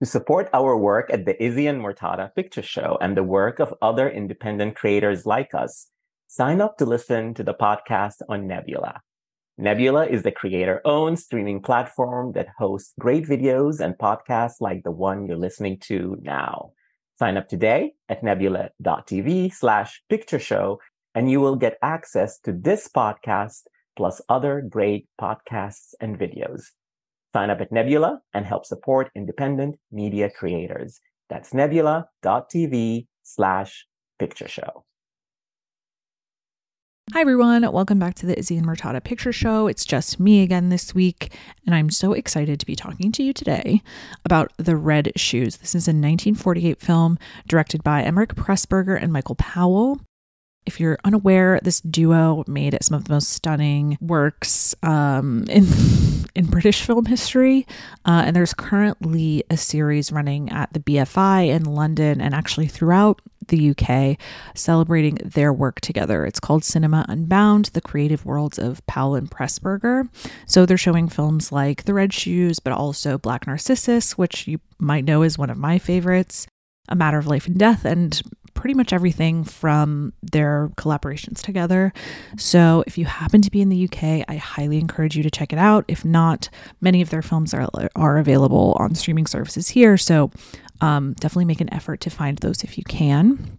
To support our work at the Izzy and Murtada Picture Show and the work of other independent creators like us, sign up to listen to the podcast on Nebula. Nebula is the creator owned streaming platform that hosts great videos and podcasts like the one you're listening to now. Sign up today at nebula.tv slash picture show and you will get access to this podcast plus other great podcasts and videos. Sign up at Nebula and help support independent media creators. That's nebula.tv slash picture show. Hi, everyone. Welcome back to the Izzy and Murtada Picture Show. It's just me again this week, and I'm so excited to be talking to you today about The Red Shoes. This is a 1948 film directed by Emeric Pressburger and Michael Powell. If you're unaware, this duo made some of the most stunning works um, in in British film history, uh, and there's currently a series running at the BFI in London and actually throughout the UK, celebrating their work together. It's called Cinema Unbound: The Creative Worlds of Powell and Pressburger. So they're showing films like The Red Shoes, but also Black Narcissus, which you might know is one of my favorites. A Matter of Life and Death, and pretty much everything from their collaborations together. So if you happen to be in the UK, I highly encourage you to check it out. If not, many of their films are, are available on streaming services here. So um, definitely make an effort to find those if you can.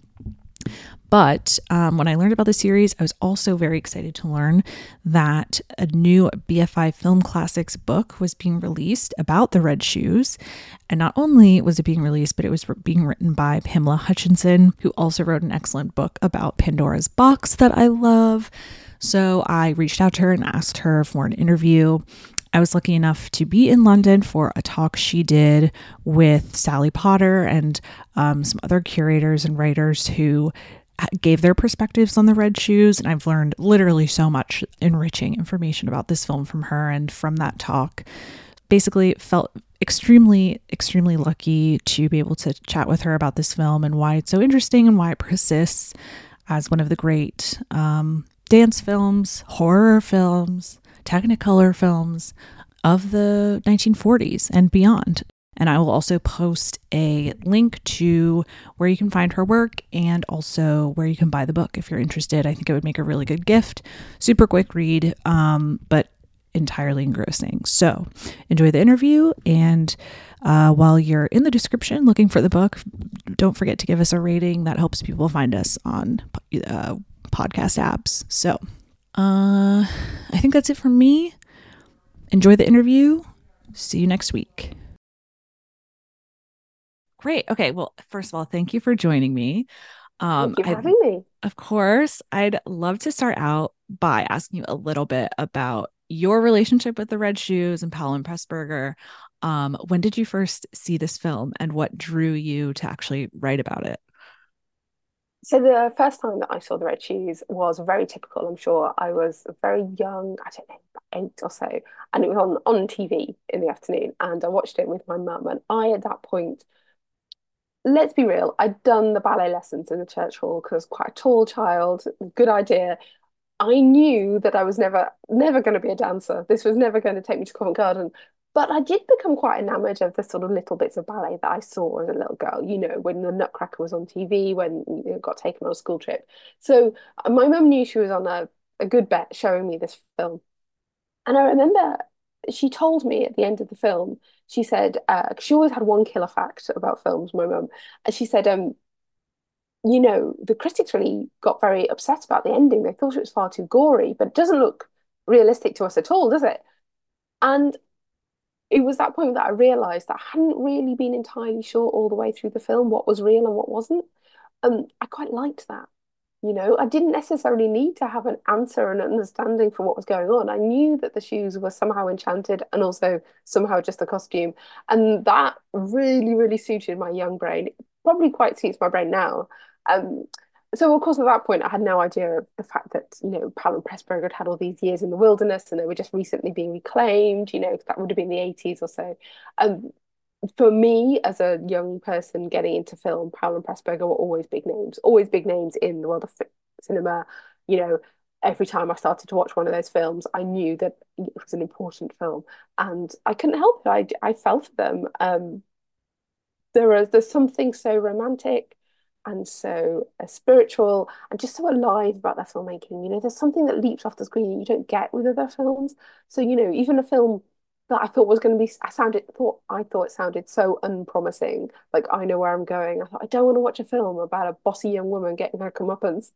But um, when I learned about the series, I was also very excited to learn that a new BFI Film Classics book was being released about the Red Shoes. And not only was it being released, but it was being written by Pamela Hutchinson, who also wrote an excellent book about Pandora's Box that I love. So I reached out to her and asked her for an interview. I was lucky enough to be in London for a talk she did with Sally Potter and um, some other curators and writers who gave their perspectives on the red shoes and i've learned literally so much enriching information about this film from her and from that talk. Basically felt extremely extremely lucky to be able to chat with her about this film and why it's so interesting and why it persists as one of the great um, dance films horror films technicolor films of the 1940s and beyond and I will also post a link to where you can find her work and also where you can buy the book if you're interested. I think it would make a really good gift. Super quick read, um, but entirely engrossing. So enjoy the interview. And uh, while you're in the description looking for the book, don't forget to give us a rating. That helps people find us on uh, podcast apps. So uh, I think that's it for me. Enjoy the interview. See you next week. Great. Okay. Well, first of all, thank you for joining me. Um, thank you for having me. Of course. I'd love to start out by asking you a little bit about your relationship with the Red Shoes and Powell and Pressburger. Um, when did you first see this film and what drew you to actually write about it? So the first time that I saw the Red Shoes was very typical. I'm sure I was very young, I don't know, eight or so, and it was on on TV in the afternoon, and I watched it with my mum. And I, at that point, let's be real, I'd done the ballet lessons in the church hall because quite a tall child, good idea. I knew that I was never, never going to be a dancer. This was never going to take me to Covent Garden. But I did become quite enamored of the sort of little bits of ballet that I saw as a little girl, you know, when the Nutcracker was on TV, when know, got taken on a school trip. So uh, my mum knew she was on a, a good bet showing me this film. And I remember she told me at the end of the film, she said, uh, she always had one killer fact about films, my mum. And she said, um, you know, the critics really got very upset about the ending. They thought it was far too gory, but it doesn't look realistic to us at all, does it? And it was that point that I realized that I hadn't really been entirely sure all the way through the film what was real and what wasn't. Um, I quite liked that. You know, I didn't necessarily need to have an answer and understanding for what was going on. I knew that the shoes were somehow enchanted and also somehow just a costume. And that really, really suited my young brain. Probably quite suits my brain now. Um, so of course at that point I had no idea of the fact that you know Powell and Pressburger had had all these years in the wilderness and they were just recently being reclaimed you know that would have been the 80s or so um for me as a young person getting into film, Powell and Pressburger were always big names, always big names in the world of cinema. You know, every time I started to watch one of those films, I knew that it was an important film, and I couldn't help it. I I fell for them. Um, there are there's something so romantic and so uh, spiritual and just so alive about their filmmaking. You know, there's something that leaps off the screen you don't get with other films. So, you know, even a film that I thought was going to be, I sounded, thought, I thought it sounded so unpromising. Like, I know where I'm going. I thought, I don't want to watch a film about a bossy young woman getting her comeuppance.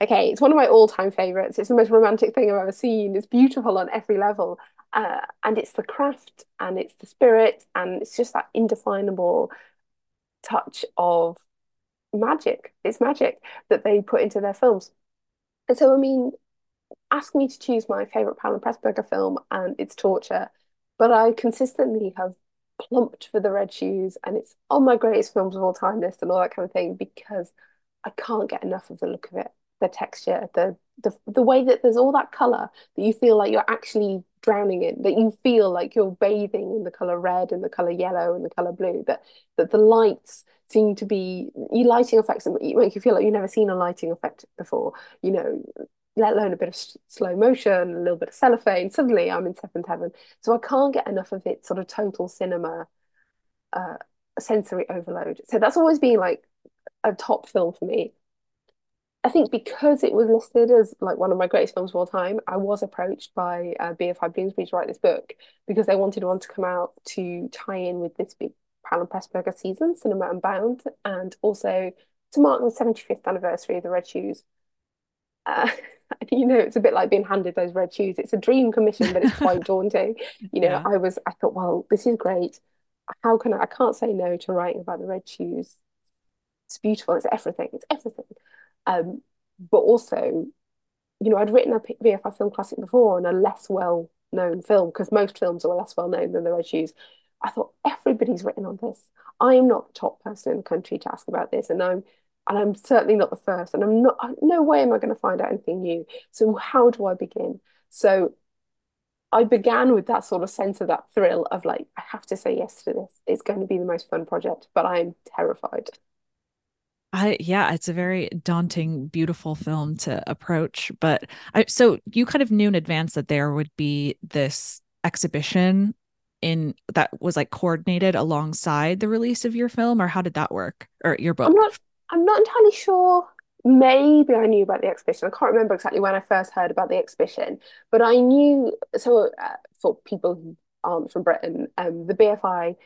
Okay, it's one of my all-time favorites. It's the most romantic thing I've ever seen. It's beautiful on every level. Uh, and it's the craft and it's the spirit and it's just that indefinable touch of magic. It's magic that they put into their films. And so, I mean, ask me to choose my favorite and Pressburger film, and it's torture. But I consistently have plumped for the Red Shoes, and it's on my greatest films of all time list and all that kind of thing because I can't get enough of the look of it, the texture, the the the way that there's all that color that you feel like you're actually drowning in, that you feel like you're bathing in the color red and the color yellow and the color blue, that that the lights seem to be you lighting effects that make you feel like you've never seen a lighting effect before, you know, let alone a bit of slow motion, a little bit of cellophane. Suddenly I'm in seventh heaven. So I can't get enough of it sort of total cinema uh, sensory overload. So that's always been like a top film for me. I think because it was listed as like one of my greatest films of all time, I was approached by uh, BFI Bloomsbury to write this book because they wanted one to come out to tie in with this big and Pressburger season, Cinema Unbound, and also to mark the 75th anniversary of the Red Shoes. Uh, you know, it's a bit like being handed those red shoes. It's a dream commission, but it's quite daunting. You know, yeah. I was, I thought, well, this is great. How can I, I can't say no to writing about the red shoes. It's beautiful. It's everything. It's everything. Um, but also, you know, I'd written a BFI film classic before on a less well known film because most films are less well known than the red shoes. I thought everybody's written on this. I am not the top person in the country to ask about this, and I'm and I'm certainly not the first, and I'm not. No way am I going to find out anything new. So how do I begin? So I began with that sort of sense of that thrill of like, I have to say yes to this. It's going to be the most fun project, but I'm terrified. I yeah, it's a very daunting, beautiful film to approach. But I so you kind of knew in advance that there would be this exhibition in that was like coordinated alongside the release of your film, or how did that work? Or your book? I'm not I'm not entirely sure. Maybe I knew about the exhibition. I can't remember exactly when I first heard about the exhibition, but I knew. So, uh, for people who aren't from Britain, um, the BFI,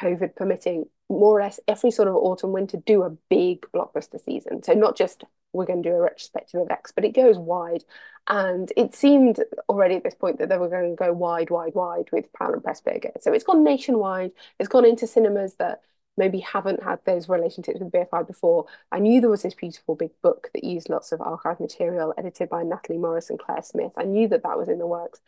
COVID permitting, more or less every sort of autumn winter do a big blockbuster season. So not just we're going to do a retrospective of X, but it goes wide. And it seemed already at this point that they were going to go wide, wide, wide with Powell and Pressburger. So it's gone nationwide. It's gone into cinemas that maybe haven't had those relationships with BFI before. I knew there was this beautiful big book that used lots of archive material edited by Natalie Morris and Claire Smith. I knew that that was in the works.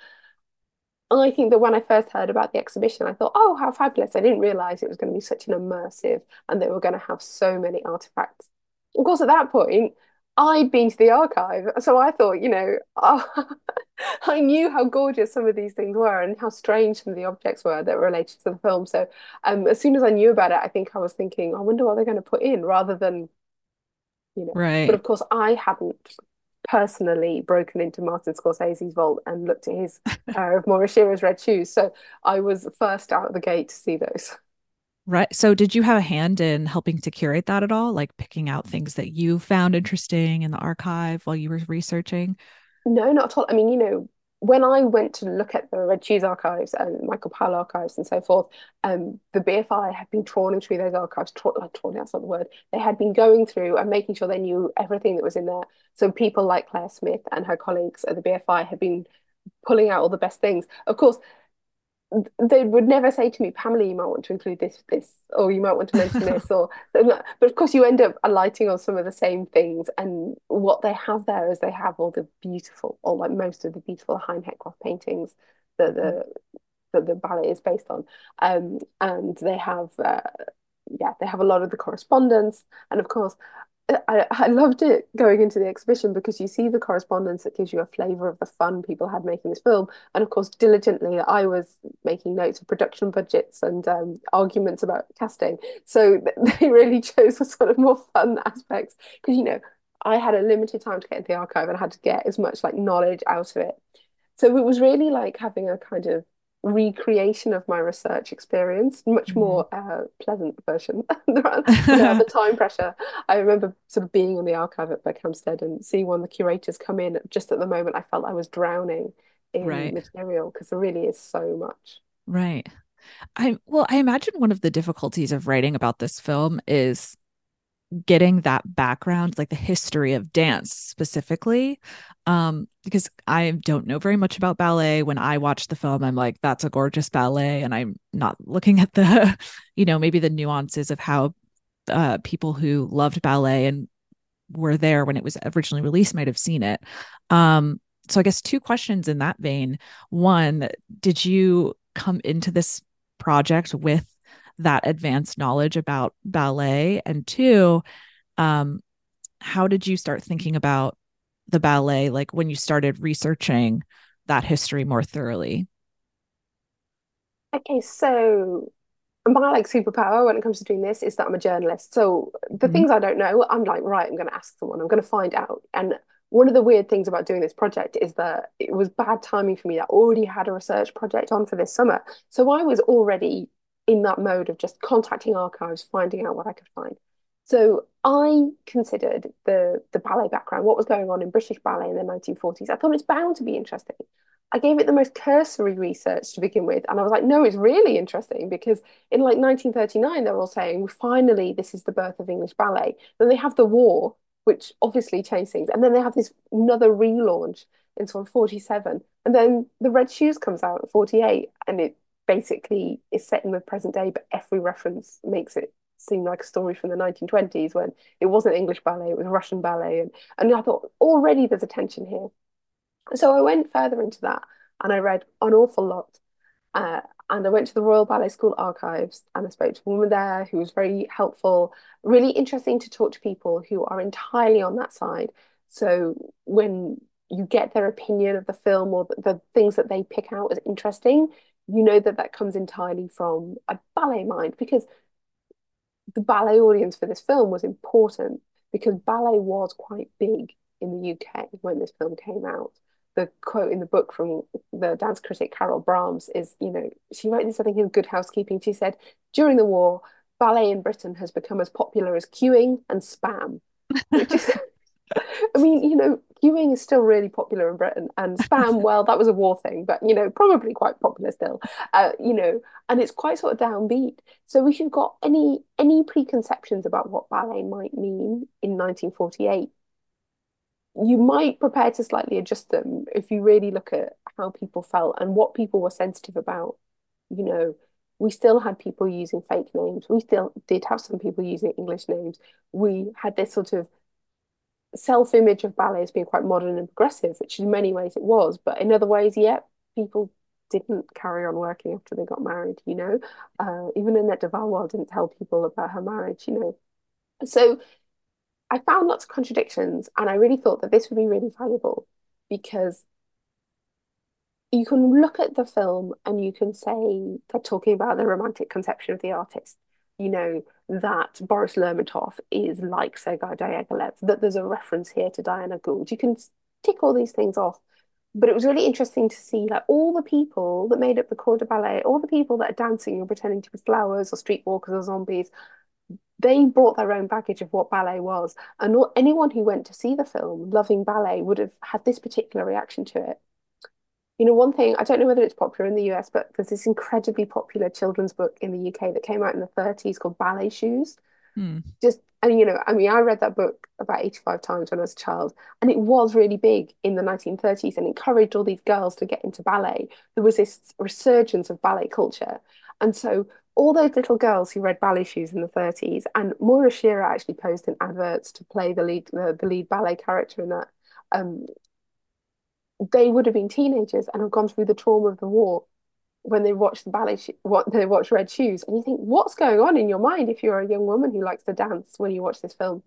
And I think that when I first heard about the exhibition, I thought, oh, how fabulous. I didn't realize it was going to be such an immersive and they were going to have so many artifacts. Of course, at that point, I'd been to the archive. So I thought, you know, oh, I knew how gorgeous some of these things were and how strange some of the objects were that were related to the film. So um, as soon as I knew about it, I think I was thinking, I wonder what they're going to put in rather than, you know. Right. But of course, I hadn't personally broken into Martin Scorsese's vault and looked at his pair of Moira Shearer's red shoes. So I was first out of the gate to see those. Right. So did you have a hand in helping to curate that at all? Like picking out things that you found interesting in the archive while you were researching? No, not at all. I mean, you know, when I went to look at the Red Shoes archives and Michael Powell archives and so forth, um, the BFI had been trawling through those archives, tra- like trawling, that's not the word. They had been going through and making sure they knew everything that was in there. So people like Claire Smith and her colleagues at the BFI had been pulling out all the best things. Of course, they would never say to me, Pamela, you might want to include this, this, or you might want to mention this, or but of course you end up alighting on some of the same things. And what they have there is they have all the beautiful, or like most of the beautiful Hein Heckroth paintings that the that the ballet is based on. Um, and they have uh, yeah, they have a lot of the correspondence, and of course, I, I loved it going into the exhibition because you see the correspondence that gives you a flavour of the fun people had making this film. And of course, diligently, I was making notes of production budgets and um, arguments about casting. So they really chose the sort of more fun aspects because, you know, I had a limited time to get into the archive and I had to get as much like knowledge out of it. So it was really like having a kind of recreation of my research experience, much more uh, pleasant version. the time pressure. I remember sort of being in the archive at Berkhamsted and seeing one of the curators come in just at the moment I felt I was drowning in Right. material because there really is so much. Right. I well, I imagine one of the difficulties of writing about this film is getting that background, like the history of dance specifically. Um, because I don't know very much about ballet. When I watch the film, I'm like, that's a gorgeous ballet. And I'm not looking at the, you know, maybe the nuances of how uh, people who loved ballet and were there when it was originally released might have seen it. Um, so I guess two questions in that vein. One, did you come into this project with that advanced knowledge about ballet? And two, um, how did you start thinking about the ballet, like when you started researching that history more thoroughly? Okay, so my like superpower when it comes to doing this is that I'm a journalist. So the Mhm. things I don't know, I'm like, right, I'm going to ask someone. I'm going to find out. And one of the weird things about doing this project is that it was bad timing for me. I already had a research project on for this summer. So I was already in that mode of just contacting archives, finding out what I could find. So I considered the the ballet background, what was going on in British ballet in the 1940s. I thought it's bound to be interesting. I gave it the most cursory research to begin with, and I was like, no, it's really interesting because in like 1939, they're all saying, finally, this is the birth of English ballet. Then they have the war, which obviously changed things, and then they have this another relaunch in sort of 47, and then the Red Shoes comes out in 48, and it basically is set in the present day, but every reference makes it seem like a story from the 1920s when it wasn't English ballet, it was Russian ballet, and and I thought already there's a tension here. So I went further into that and I read an awful lot. Uh, and I went to the Royal Ballet School archives and I spoke to a woman there who was very helpful, really interesting to talk to people who are entirely on that side. So when you get their opinion of the film or the, the things that they pick out as interesting, you know that that comes entirely from a ballet mind because the ballet audience for this film was important because ballet was quite big in the UK when this film came out. The quote in the book from the dance critic Caryl Brahms is, you know, she wrote this, I think, in Good Housekeeping. She said, during the war, ballet in Britain has become as popular as queuing and spam, which is I mean, you know, queuing is still really popular in Britain, and spam, well, that was a war thing, but you know, probably quite popular still. Uh, you know, and it's quite sort of downbeat. So if you've got any any preconceptions about what ballet might mean in 1948, you might prepare to slightly adjust them if you really look at how people felt and what people were sensitive about. You know, we still had people using fake names. We still did have some people using English names. We had this sort of self-image of ballet as being quite modern and progressive, which in many ways it was, but in other ways, yeah, people didn't carry on working after they got married, you know. Uh, even Ninette de Valois didn't tell people about her marriage, you know. So I found lots of contradictions, and I really thought that this would be really valuable because you can look at the film and you can say they're talking about the romantic conception of the artist. You know, that Boris Lermontov is like Sergei Diaghilev, that there's a reference here to Diana Gould. You can tick all these things off. But it was really interesting to see like all the people that made up the corps de ballet, all the people that are dancing or pretending to be flowers or streetwalkers or zombies, they brought their own baggage of what ballet was. And not, anyone who went to see the film loving ballet would have had this particular reaction to it. You know, one thing, I don't know whether it's popular in the US, but there's this incredibly popular children's book in the UK that came out in the 30s called Ballet Shoes. Hmm. Just, and you know, I mean, I read that book about 85 times when I was a child, and it was really big in the 1930s and encouraged all these girls to get into ballet. There was this resurgence of ballet culture. And so all those little girls who read ballet shoes in the 30s, and Moira Shearer actually posed in adverts to play the lead the, the lead ballet character in that. Um, they would have been teenagers and have gone through the trauma of the war when they watch the ballet what they watch Red Shoes and you think what's going on in your mind if you're a young woman who likes to dance when you watch this film?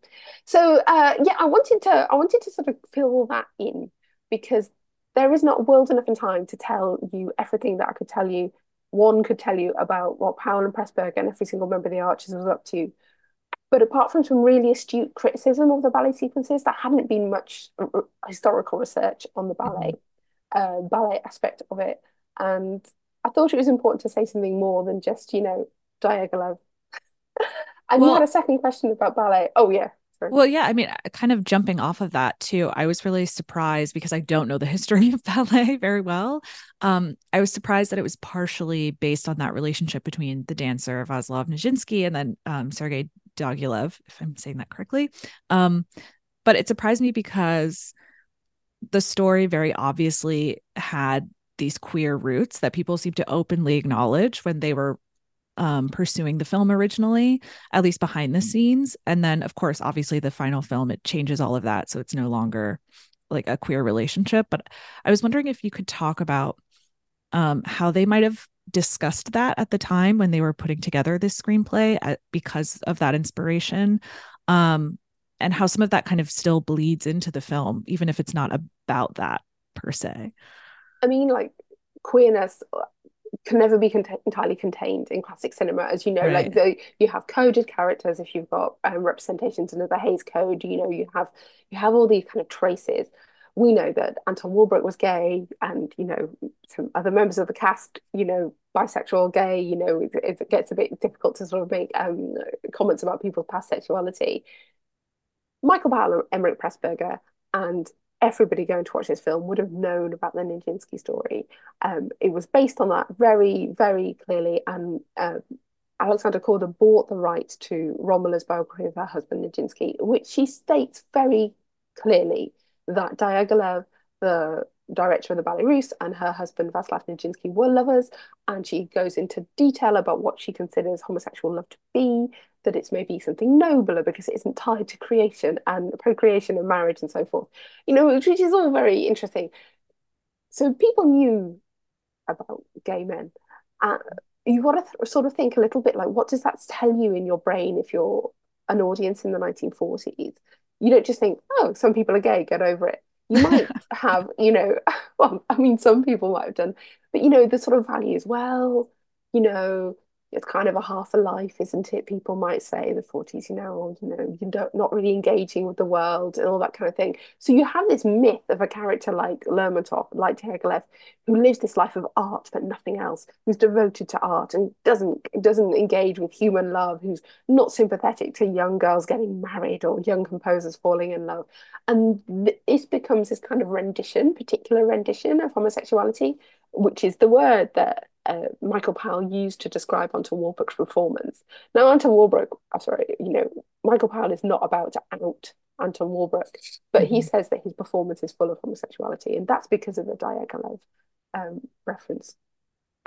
So uh, yeah I wanted to I wanted to sort of fill that in because there is not world enough in time to tell you everything that I could tell you. One could tell you about what Powell and Pressburger and every single member of the Archers was up to but apart from some really astute criticism of the ballet sequences, there hadn't been much historical research on the ballet, Mhm. uh, ballet aspect of it. And I thought it was important to say something more than just, you know, Diaghilev. and Well- you had a second question about ballet. Oh yeah, sorry. Well, yeah, I mean, uh, kind of jumping off of that too, I was really surprised because I don't know the history of ballet very well. Um, I was surprised that it was partially based on that relationship between the dancer Vaslav Nijinsky and then um, Sergei Diaghilev, if I'm saying that correctly. Um, but it surprised me because the story very obviously had these queer roots that people seem to openly acknowledge when they were um, pursuing the film originally, at least behind the scenes. And then, of course, obviously, the final film it changes all of that, so it's no longer like a queer relationship. But I was wondering if you could talk about um, how they might have discussed that at the time when they were putting together this screenplay at, because of that inspiration. Um, and how some of that kind of still bleeds into the film, even if it's not about that per se. I mean, like queerness can never be cont entirely contained in classic cinema, as you know. Right. Like the, you have coded characters if you've got um, representations under the Hays Code. You know, you have you have all these kind of traces. We know that Anton Walbrook was gay, and you know some other members of the cast, you know, bisexual, gay. You know, it, it gets a bit difficult to sort of make um, comments about people's past sexuality. Michael Powell Emeric Pressburger and everybody going to watch this film would have known about the Nijinsky story. Um, it was based on that very, very clearly, and um, Alexander Korda bought the rights to Romola's biography of her husband Nijinsky, which she states very clearly that Diaghilev, the director of the Ballet Russe, and her husband Vaslav Nijinsky were lovers, and she goes into detail about what she considers homosexual love to be, that it's maybe something nobler because it isn't tied to creation and procreation and marriage and so forth. You know, which is all very interesting. So people knew about gay men. Uh, you got to th sort of think a little bit like, what does that tell you in your brain if you're an audience in the 1940s? You don't just think, oh, some people are gay, get over it. You might have, you know, well, I mean, some people might have done, but you know, the sort of values, well, you know, it's kind of a half a life, isn't it? People might say the 40s, you know, you know, you don't not really engaging with the world and all that kind of thing. So you have this myth of a character like Lermontov, like Diaghilev, who lives this life of art but nothing else, who's devoted to art and doesn't doesn't engage with human love, who's not sympathetic to young girls getting married or young composers falling in love. And th this becomes this kind of rendition, particular rendition of homosexuality, which is the word that uh, Michael Powell used to describe Anton Walbrook's performance. Now, Anton Walbrook, I'm sorry, you know, Michael Powell is not about to out Anton Walbrook, but he Mhm. says that his performance is full of homosexuality, and that's because of the Diaghilev um, reference.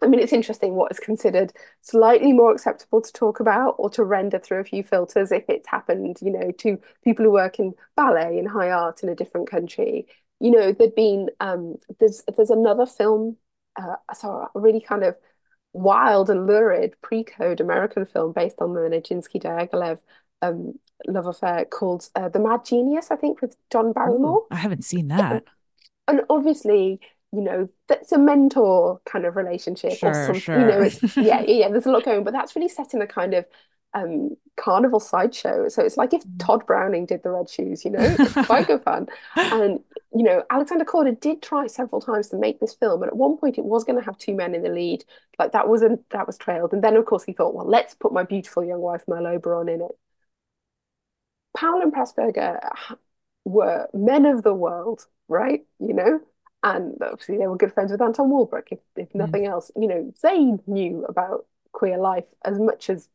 I mean, it's interesting what is considered slightly more acceptable to talk about or to render through a few filters if it's happened, you know, to people who work in ballet and high art in a different country. You know, there'd been um, there's there's another film, uh, so a really kind of wild and lurid pre-code American film based on the Nijinsky Diaghilev um, love affair called uh, The Mad Genius, I think, with John Barrymore. Ooh, I haven't seen that. And obviously, you know, that's a mentor kind of relationship or Sure, you know, it's yeah, yeah, yeah, there's a lot going, but that's really set in a kind of um carnival sideshow. So it's like if Mm. Tod Browning did the Red Shoes, you know, it's quite good fun. And you know, Alexander Korda did try several times to make this film, and at one point it was going to have two men in the lead. Like that wasn't that was trailed. And then of course he thought, well, let's put my beautiful young wife Merle Oberon in it. Powell and Pressburger were men of the world, right? You know, and obviously they were good friends with Anton Walbrook, if, if Mm. nothing else. You know, they knew about queer life as much as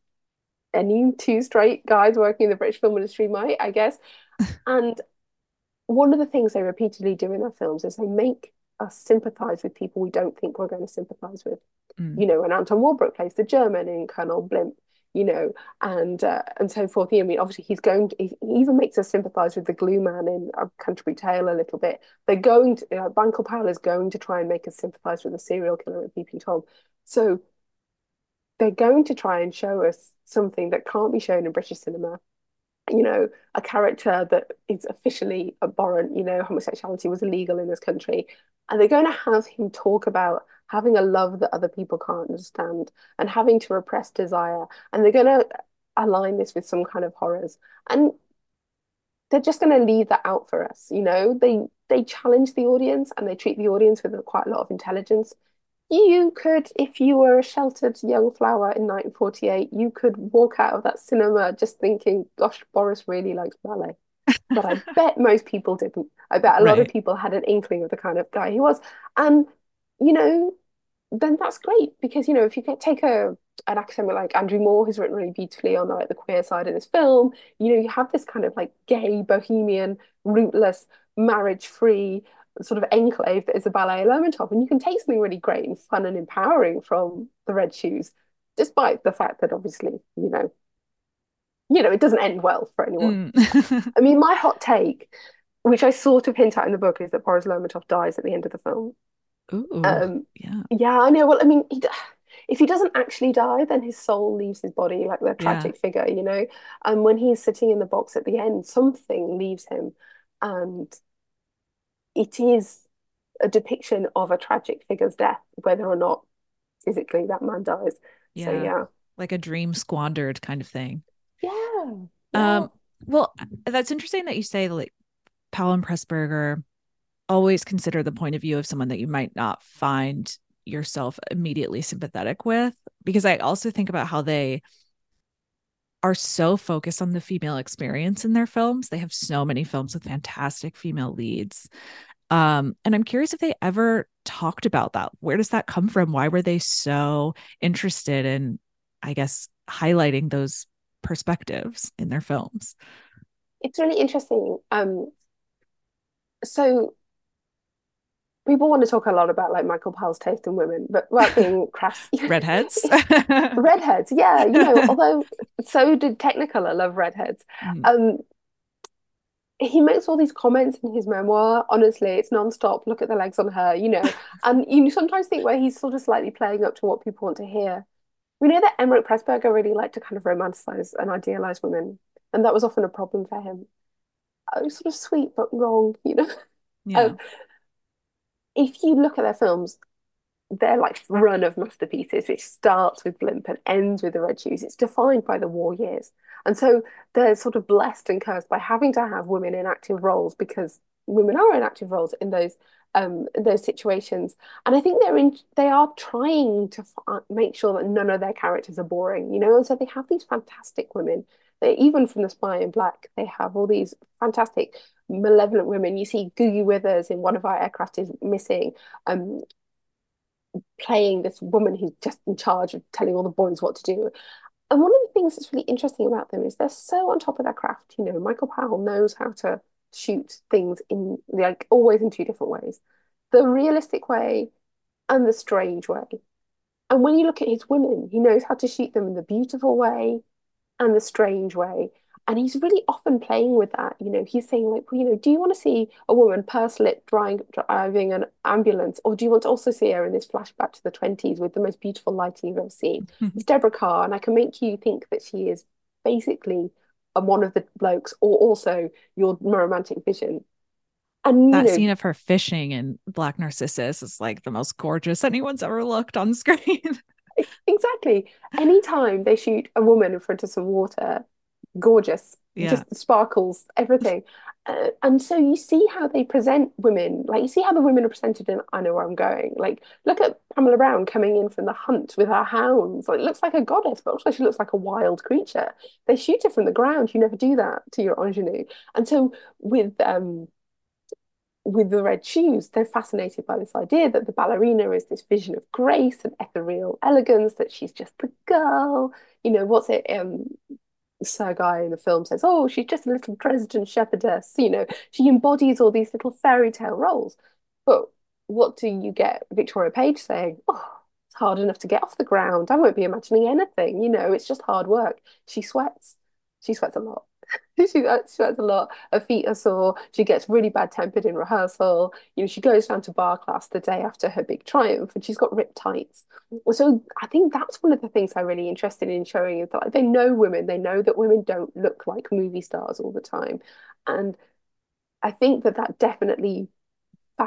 any two straight guys working in the British film industry might, I guess. And one of the things they repeatedly do in their films is they make us sympathize with people we don't think we're going to sympathize with. Mm. You know, and Anton Walbrook plays the German in Colonel Blimp, you know, and uh, and so forth. I mean, obviously he's going to, he even makes us sympathize with the glue man in A Canterbury Tale a little bit. They're going to, uh, Powell is going to try and make us sympathize with the serial killer in Peeping Tom. So they're going to try and show us something that can't be shown in British cinema. You know, a character that is officially abhorrent, you know, homosexuality was illegal in this country. And they're going to have him talk about having a love that other people can't understand and having to repress desire. And they're going to align this with some kind of horrors. And they're just going to leave that out for us, you know. They they challenge the audience and they treat the audience with quite a lot of intelligence. You could, if you were a sheltered young flower in 1948, you could walk out of that cinema just thinking, gosh, Boris really likes ballet. But I bet most people didn't. I bet a lot of people had an inkling of the kind of guy he was. And, you know, then that's great because, you know, if you could take a an academic like Andrew Moor, who's written really beautifully on the, like the queer side of this film, you know, you have this kind of like gay, bohemian, rootless, marriage-free sort of enclave that is the Ballet Lermontov, and you can take something really great and fun and empowering from the Red Shoes, despite the fact that obviously, you know, you know, it doesn't end well for anyone. Mm. I mean, my hot take, which I sort of hint at in the book, is that Boris Lermontov dies at the end of the film. Ooh, Um, yeah. yeah, I know. Well, I mean, he, if he doesn't actually die, then his soul leaves his body like the Yeah. tragic figure, you know. And when he's sitting in the box at the end, something leaves him, and it is a depiction of a tragic figure's death, whether or not physically that man dies. So Yeah. yeah, Like a dream squandered kind of thing. yeah, yeah. Um, well, that's interesting that you say like Powell and Pressburger always consider the point of view of someone that you might not find yourself immediately sympathetic with, because I also think about how they are so focused on the female experience in their films. They have so many films with fantastic female leads. Um, and I'm curious if they ever talked about that. Where does that come from? Why were they so interested in, I guess, highlighting those perspectives in their films? It's really interesting. Um, so people want to talk a lot about like Michael Powell's taste in women, but without being crass, Redheads. redheads, yeah, you know, although so did Technicolor love redheads. Mm, Um, he makes all these comments in his memoir. Honestly, it's nonstop. Look at the legs on her, you know. And you sometimes think where he's sort of slightly playing up to what people want to hear. We know that Emeric Pressburger really liked to kind of romanticize and idealize women, and that was often a problem for him. Oh, sort of sweet but wrong, you know. yeah. Um, if you look at their films, they're like run of masterpieces, which starts with Blimp and ends with the Red Shoes. It's defined by the war years. And so they're sort of blessed and cursed by having to have women in active roles because women are in active roles in those um those situations. And I think they're in they are trying to f make sure that none of their characters are boring, you know. And so they have these fantastic women. They even from The Spy in Black, they have all these fantastic malevolent women. You see Googie Withers in one of our aircraft is missing. Um, playing this woman who's just in charge of telling all the boys what to do. And one of the things that's really interesting about them is they're so on top of their craft. You know, Michael Powell knows how to shoot things in like always in two different ways. The realistic way and the strange way. And when you look at his women, he knows how to shoot them in the beautiful way and the strange way. And he's really often playing with that. You know, he's saying, like, well, you know, do you want to see a woman purse lit driving, driving an ambulance? Or do you want to also see her in this flashback to the 20s with the most beautiful lighting you've ever seen? It's Deborah Kerr, and I can make you think that she is basically one of the blokes or also your romantic vision. And, that know, scene of her fishing in Black Narcissus is like the most gorgeous anyone's ever looked on screen. exactly. Anytime they shoot a woman in front of some water, gorgeous, yeah. just sparkles, everything. Uh, and so you see how they present women, like you see how the women are presented in I Know Where I'm Going. Like, look at Pamela Brown coming in from the hunt with her hounds. Like, looks like a goddess, but also she looks like a wild creature. They shoot her from the ground. You never do that to your ingenue. And so with um with the red shoes, they're fascinated by this idea that the ballerina is this vision of grace and ethereal elegance, that she's just the girl. You know, what's it? Um, Sergei in the film says, "Oh, she's just a little Dresden shepherdess." You know, she embodies all these little fairy tale roles. But what do you get? Victoria Page saying, "Oh, it's hard enough to get off the ground. I won't be imagining anything. You know, it's just hard work." She sweats. She sweats a lot. she uh, sweats a lot. Her feet are sore. She gets really bad tempered in rehearsal. You know, she goes down to barre class the day after her big triumph, and she's got ripped tights. So I think that's one of the things I'm really interested in showing is that like, they know women. They know that women don't look like movie stars all the time, and I think that that definitely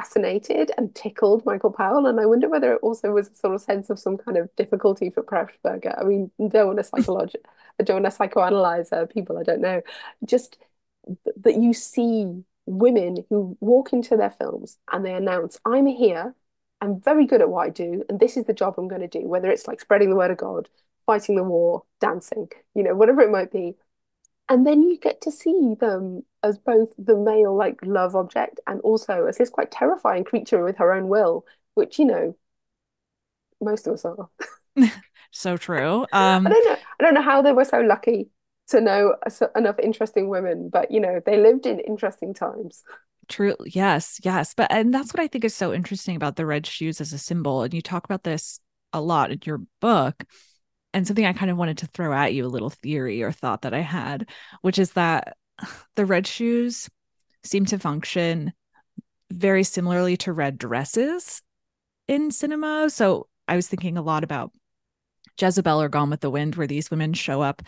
fascinated and tickled Michael Powell. And I wonder whether it also was a sort of sense of some kind of difficulty for Pressburger. I mean, don't want to psychological, I don't want to psychoanalyze uh, people. I don't know. Just th that you see women who walk into their films and they announce, "I'm here I'm very good at what I do, and this is the job I'm going to do, whether it's like spreading the word of God, fighting the war, dancing, you know, whatever it might be. And then you get to see them as both the male like love object and also as this quite terrifying creature with her own will, which, you know, most of us are. so true. Um, I don't know. I don't know how they were so lucky to know enough interesting women, but you know, they lived in interesting times. True. Yes. Yes. But, and that's what I think is so interesting about the red shoes as a symbol. And you talk about this a lot in your book. And something I kind of wanted to throw at you a little theory or thought that I had, which is that the red shoes seem to function very similarly to red dresses in cinema. So I was thinking a lot about Jezebel or Gone with the Wind, where these women show up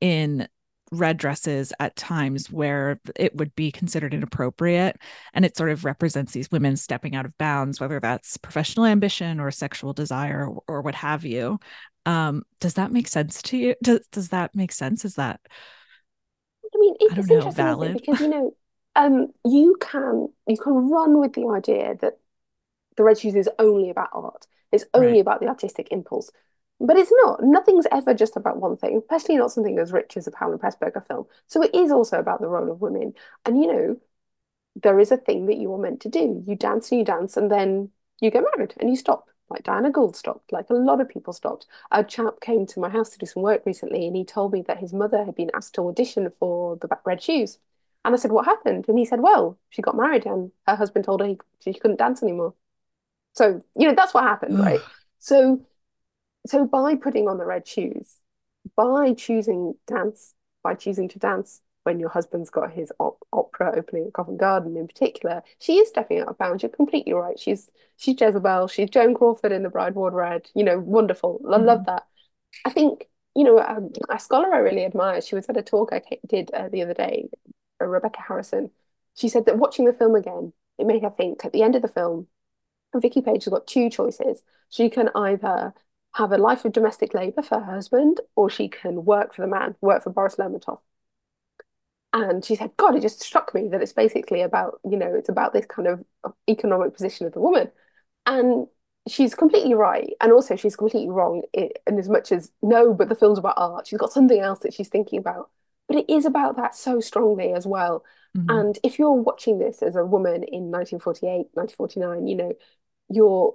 in red dresses at times where it would be considered inappropriate. And it sort of represents these women stepping out of bounds, whether that's professional ambition or sexual desire or, or what have you. Um, does that make sense to you? Does, does that make sense? Is that, I mean, it's I don't know, valid? Because, you know, um, you can you can run with the idea that the red shoes is only about art. It's only right. about the artistic impulse. But it's not. Nothing's ever just about one thing, especially not something as rich as a Powell and Pressburger film. So it is also about the role of women. And you know, there is a thing that you are meant to do. You dance and you dance, and then you get married and you stop. Like Diana Gould stopped, like a lot of people stopped. A chap came to my house to do some work recently, and he told me that his mother had been asked to audition for the Red Shoes. And I said, What happened? And he said, Well, she got married, and her husband told her he, she couldn't dance anymore. So, you know, that's what happened, right? So so by putting on the red shoes, by choosing dance, by choosing to dance when your husband's got his op- opera opening at Covent Garden in particular, she is stepping out of bounds. You're completely right. She's she's Jezebel. She's Joan Crawford in The Bride Wore Red. You know, wonderful. I mm-hmm. love that. I think you know um, a scholar I really admire. She was at a talk I did uh, the other day. Uh, Rebecca Harrison. She said that watching the film again, it made her think. At the end of the film, Vicky Page has got two choices. She can either have a life of domestic labor for her husband, or she can work for the man, work for Boris Lermontov. And she said, God, it just struck me that it's basically about, you know, it's about this kind of economic position of the woman. And she's completely right. And also, she's completely wrong in, as much as, no, but the film's about art. She's got something else that she's thinking about. But it is about that so strongly as well. Mm-hmm. And if you're watching this as a woman in 1948, 1949, you know, you're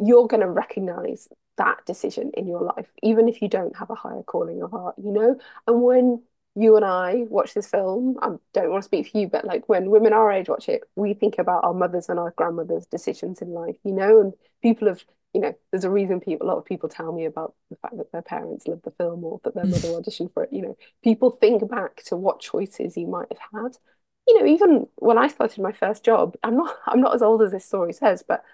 you're going to recognize that decision in your life, even if you don't have a higher calling of art you know? And when you and I watch this film, I don't want to speak for you, but like when women our age watch it, we think about our mothers and our grandmothers' decisions in life, you know? And people have, you know, there's a reason people, a lot of people tell me about the fact that their parents loved the film or that their mother auditioned for it. You know, people think back to what choices you might have had. You know, even when I started my first job, I'm not, I'm not as old as this story says, but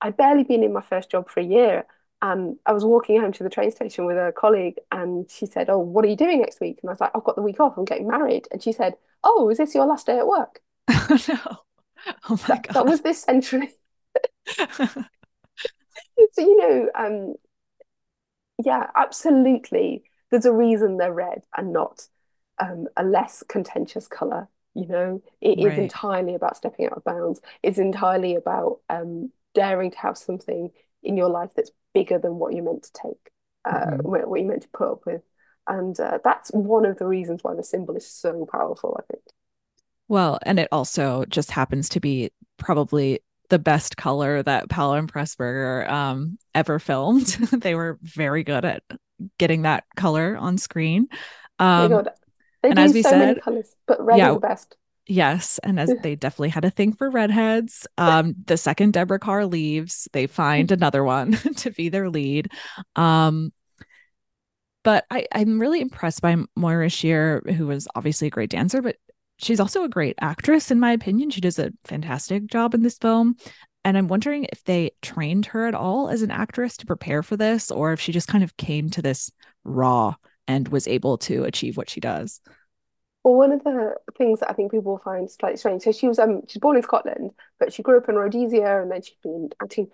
I'd barely been in my first job for a year and I was walking home to the train station with a colleague, and she said, "Oh, what are you doing next week?" And I was like, "I've got the week off. I'm getting married." And she said, "Oh, is this your last day at work?" Oh no! Oh my that, god! That was this century. so you know, um, yeah, absolutely. There's a reason they're red and not um, a less contentious color. You know, it right. is entirely about stepping out of bounds. It's entirely about um, daring to have something in your life that's bigger than what you're meant to take, uh, mm-hmm. what you're meant to put up with. And uh, that's one of the reasons why the symbol is so powerful, I think. Well, and it also just happens to be probably the best color that Powell and Pressburger um, ever filmed. they were very good at getting that color on screen. Um, they and as we so said, colors, but red yeah, is the best. Yes, and as they definitely had a thing for redheads. Um, the second Deborah Kerr leaves, they find another one to be their lead. Um, but I, I'm really impressed by Moira Shearer, who was obviously a great dancer, but she's also a great actress, in my opinion. She does a fantastic job in this film. And I'm wondering if they trained her at all as an actress to prepare for this, or if she just kind of came to this raw and was able to achieve what she does. Well, one of the things that I think people find slightly strange. So she was um she's born in Scotland, but she grew up in Rhodesia, and then she's been acting.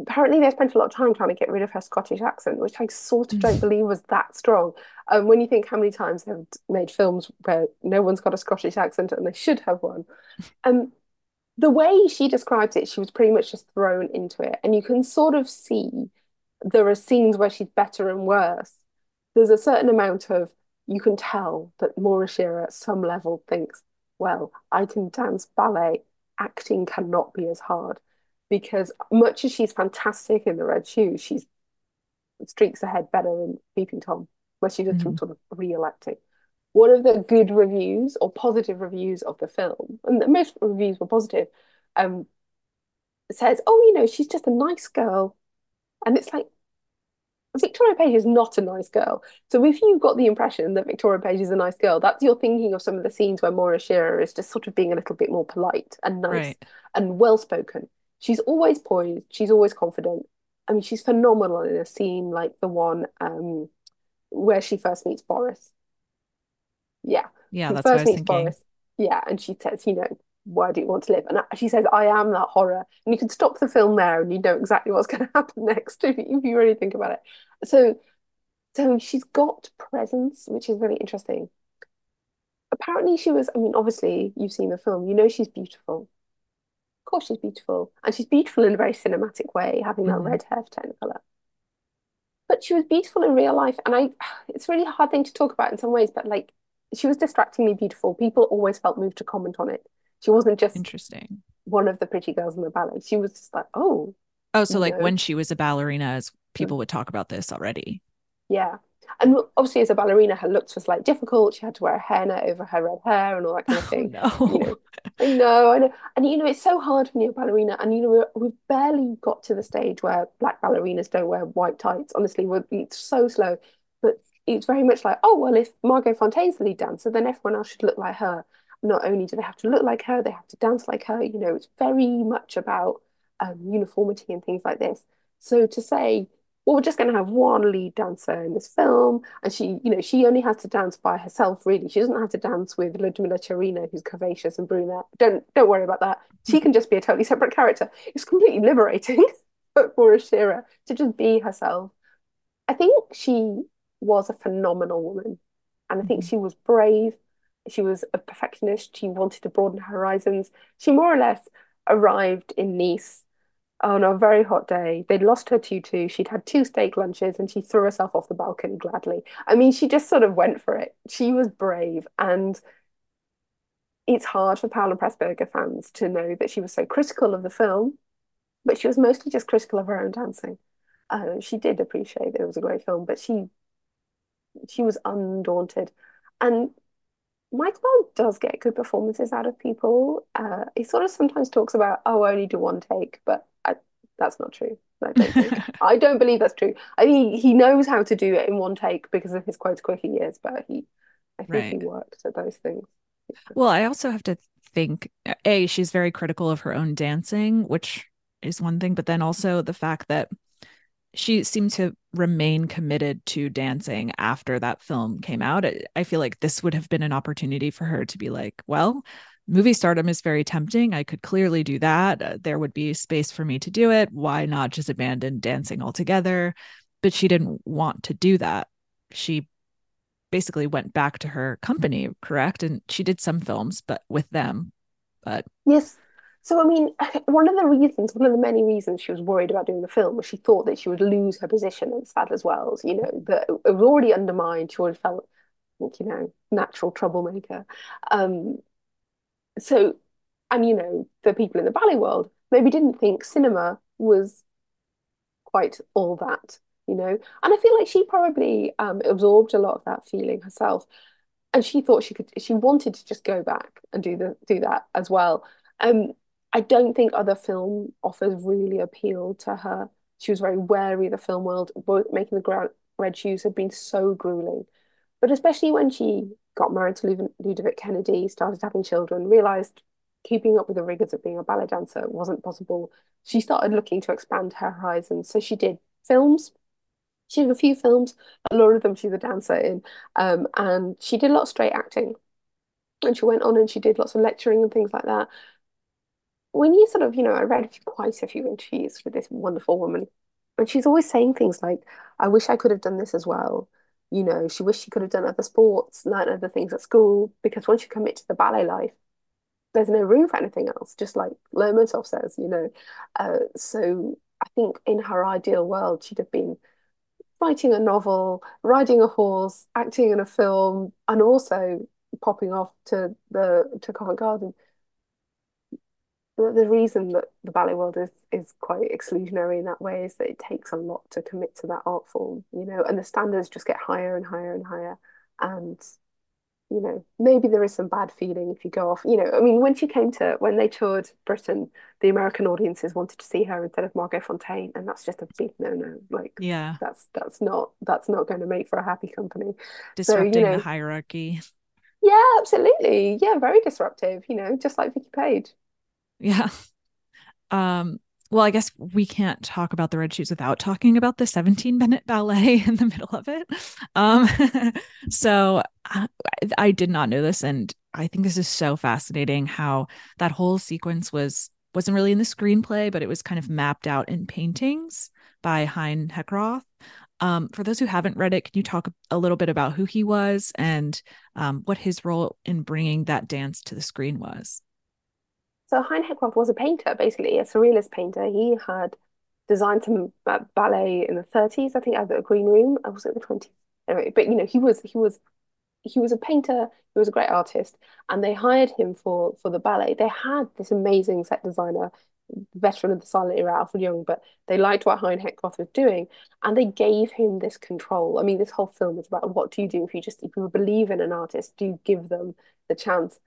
Apparently, they spent a lot of time trying to get rid of her Scottish accent, which I sort of don't believe was that strong. Um, when you think how many times they've made films where no one's got a Scottish accent and they should have one, um, the way she describes it, she was pretty much just thrown into it. And you can sort of see there are scenes where she's better and worse. There's a certain amount of, you can tell that Moira Shearer at some level thinks, well, I can dance ballet, acting cannot be as hard. Because much as she's fantastic in the red shoes, she's streaks ahead better in Peeping Tom, where she does some Mhm. sort of real acting one of the good reviews or positive reviews of the film, and most reviews were positive, um, says, "Oh, you know, she's just a nice girl," and it's like Victoria Page is not a nice girl. So if you've got the impression that Victoria Page is a nice girl, that's you're thinking of some of the scenes where Moira Shearer is just sort of being a little bit more polite and nice Right. and well spoken. She's always poised. She's always confident. I mean, she's phenomenal in a scene like the one um, where she first meets Boris. Yeah, Yeah, she that's first meets thinking. Boris. Yeah, and she says, you know, why do you want to live? And she says, I am that horror. And you can stop the film there and you know exactly what's going to happen next if you, if you really think about it. So, so she's got presence, which is really interesting. Apparently, she was, I mean, obviously, you've seen the film, you know, she's beautiful. Of course, she's beautiful. And she's beautiful in a very cinematic way, having that Mhm. red hair for Technicolor. But she was beautiful in real life. And I, it's a really hard thing to talk about in some ways, but like, she was distractingly beautiful. People always felt moved to comment on it. She wasn't just Interesting. one of the pretty girls in the ballet. She was just like, oh, Oh, so like know, when she was a ballerina, as hmm. people would talk about this already. yeah. And obviously, as a ballerina, her looks was like difficult. She had to wear a hairnet over her red hair and all that kind of Oh thing. You know, I know, I know. And you know, it's so hard when you're a ballerina. And you know, we're, we've barely got to the stage where black ballerinas don't wear white tights. Honestly, we're, it's so slow. But it's very much like, oh, well, if Margot Fonteyn's the lead dancer, then everyone else should look like her. Not only do they have to look like her, they have to dance like her. You know, it's very much about um, uniformity and things like this. So to say, well, we're just going to have one lead dancer in this film, and she, you know, she only has to dance by herself. Really, she doesn't have to dance with Ludmilla Tchérina, who's curvaceous and brunette. Don't don't worry about that. She can just be a totally separate character. It's completely liberating for Shearer to just be herself. I think she was a phenomenal woman, and I think Mhm. she was brave. She was a perfectionist. She wanted to broaden her horizons. She more or less arrived in Nice on a very hot day. They'd lost her tutu. She'd had two steak lunches and she threw herself off the balcony gladly. I mean, she just sort of went for it. She was brave. And it's hard for Powell and Pressburger fans to know that she was so critical of the film, but she was mostly just critical of her own dancing. Uh, she did appreciate that it was a great film, but she she was undaunted. And Michael Mann does get good performances out of people. Uh, he sort of sometimes talks about, oh, I only do one take, but I, that's not true. I don't. I don't believe that's true. I mean, he knows how to do it in one take because of his quota quickie years, but he, I think he Right. worked at those things. Well, I also have to think, A, she's very critical of her own dancing, which is one thing, but then also the fact that she seemed to remain committed to dancing after that film came out. I, feel like this would have been an opportunity for her to be like, well, movie stardom is very tempting. I could clearly do that. Uh, there would be space for me to do it. Why not just abandon dancing altogether? But she didn't want to do that. She basically went back to her company, correct? And she did some films, but with them. But Yes. So, I mean, one of the reasons, one of the many reasons she was worried about doing the film was she thought that she would lose her position as Sadler's Wells. You know, that it was already undermined. She already felt, like, you know, natural troublemaker. Um, so, and you know, the people in the ballet world maybe didn't think cinema was quite all that, you know. And I feel like she probably um, absorbed a lot of that feeling herself, and she thought she could, she wanted to just go back and do the do that as well. Um, I don't think other film offers really appealed to her. She was very wary of the film world. Both making the gra red shoes had been so grueling, but especially when she got married to Ludovic Kennedy, started having children, realized keeping up with the rigors of being a ballet dancer wasn't possible. She started looking to expand her horizons. So she did films. She did a few films. A lot of them she's a dancer in. Um, and she did a lot of straight acting. And she went on and she did lots of lecturing and things like that. When you sort of, you know, I read quite a few interviews with this wonderful woman, and she's always saying things like, I wish I could have done this as well. You know, she wished she could have done other sports, learned other things at school, because once you commit to the ballet life, there's no room for anything else, just like Lermontov says, you know. Uh, so I think in her ideal world, she'd have been writing a novel, riding a horse, acting in a film, and also popping off to the to Covent Garden. The, the reason that the ballet world is is quite exclusionary in that way is that it takes a lot to commit to that art form, you know, and the standards just get higher and higher and higher. And you know, maybe there is some bad feeling if you go off. You know, I mean, when she came to when they toured Britain, the American audiences wanted to see her instead of Margot Fonteyn, and that's just a big no-no. Like, yeah, that's that's not that's not going to make for a happy company. Disrupting so, you know, the hierarchy. Yeah, absolutely. Yeah, very disruptive. You know, just like Vicky Page. Yeah. Um, well, I guess we can't talk about the Red Shoes without talking about the 17 minute ballet in the middle of it. Um, so I, I, did not know this, and I think this is so fascinating how that whole sequence was wasn't really in the screenplay, but it was kind of mapped out in paintings by Hein Heckroth. Um, for those who haven't read it, can you talk a little bit about who he was and um, what his role in bringing that dance to the screen was? So Hein Heckroth was a painter, basically a surrealist painter. He had designed some uh, ballet in the 30s, I think, at the Green Room. I was at the 20s. Anyway, but you know, he was he was he was a painter. He was a great artist, and they hired him for for the ballet. They had this amazing set designer, veteran of the silent era, Alfred Junge, but they liked what Hein Heckroth was doing, and they gave him this control. I mean, this whole film is about what do you do if you just if you believe in an artist, do you give them the chance?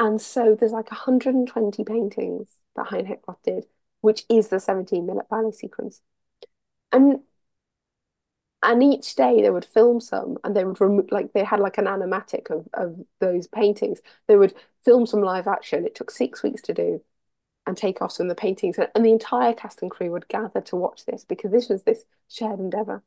And so there's like 120 paintings that Hein Heckroth did, which is the 17 minute ballet sequence. And and each day they would film some and they would remove like they had like an animatic of, of those paintings. They would film some live action. It took six weeks to do and take off some of the paintings. And, and the entire cast and crew would gather to watch this because this was this shared endeavor.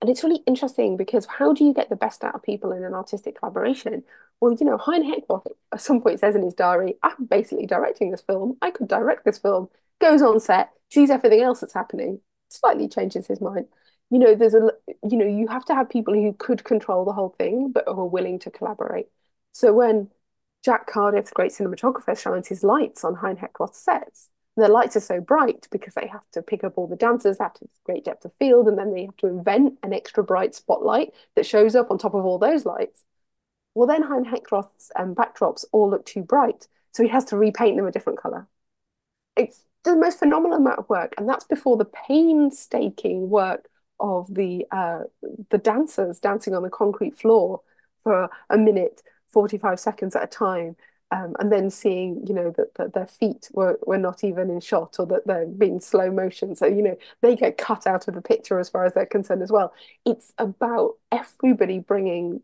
And it's really interesting because how do you get the best out of people in an artistic collaboration? Well, you know, Hein Heckroth at some point says in his diary, I'm basically directing this film. I could direct this film. Goes on set, sees everything else that's happening, slightly changes his mind. You know, there's a, you know, you have to have people who could control the whole thing, but who are willing to collaborate. So when Jack Cardiff, the great cinematographer, shines his lights on Hein Heckroth's sets, the lights are so bright because they have to pick up all the dancers at a great depth of field, and then they have to invent an extra bright spotlight that shows up on top of all those lights. Well, then Hein Heckroth's um, backdrops all look too bright, so he has to repaint them a different color. It's the most phenomenal amount of work, and that's before the painstaking work of the uh, the dancers dancing on the concrete floor for a minute, 45 seconds at a time, um, and then seeing you know that, that their feet were, were not even in shot or that they're being slow motion so you know they get cut out of the picture as far as they're concerned as well it's about everybody bringing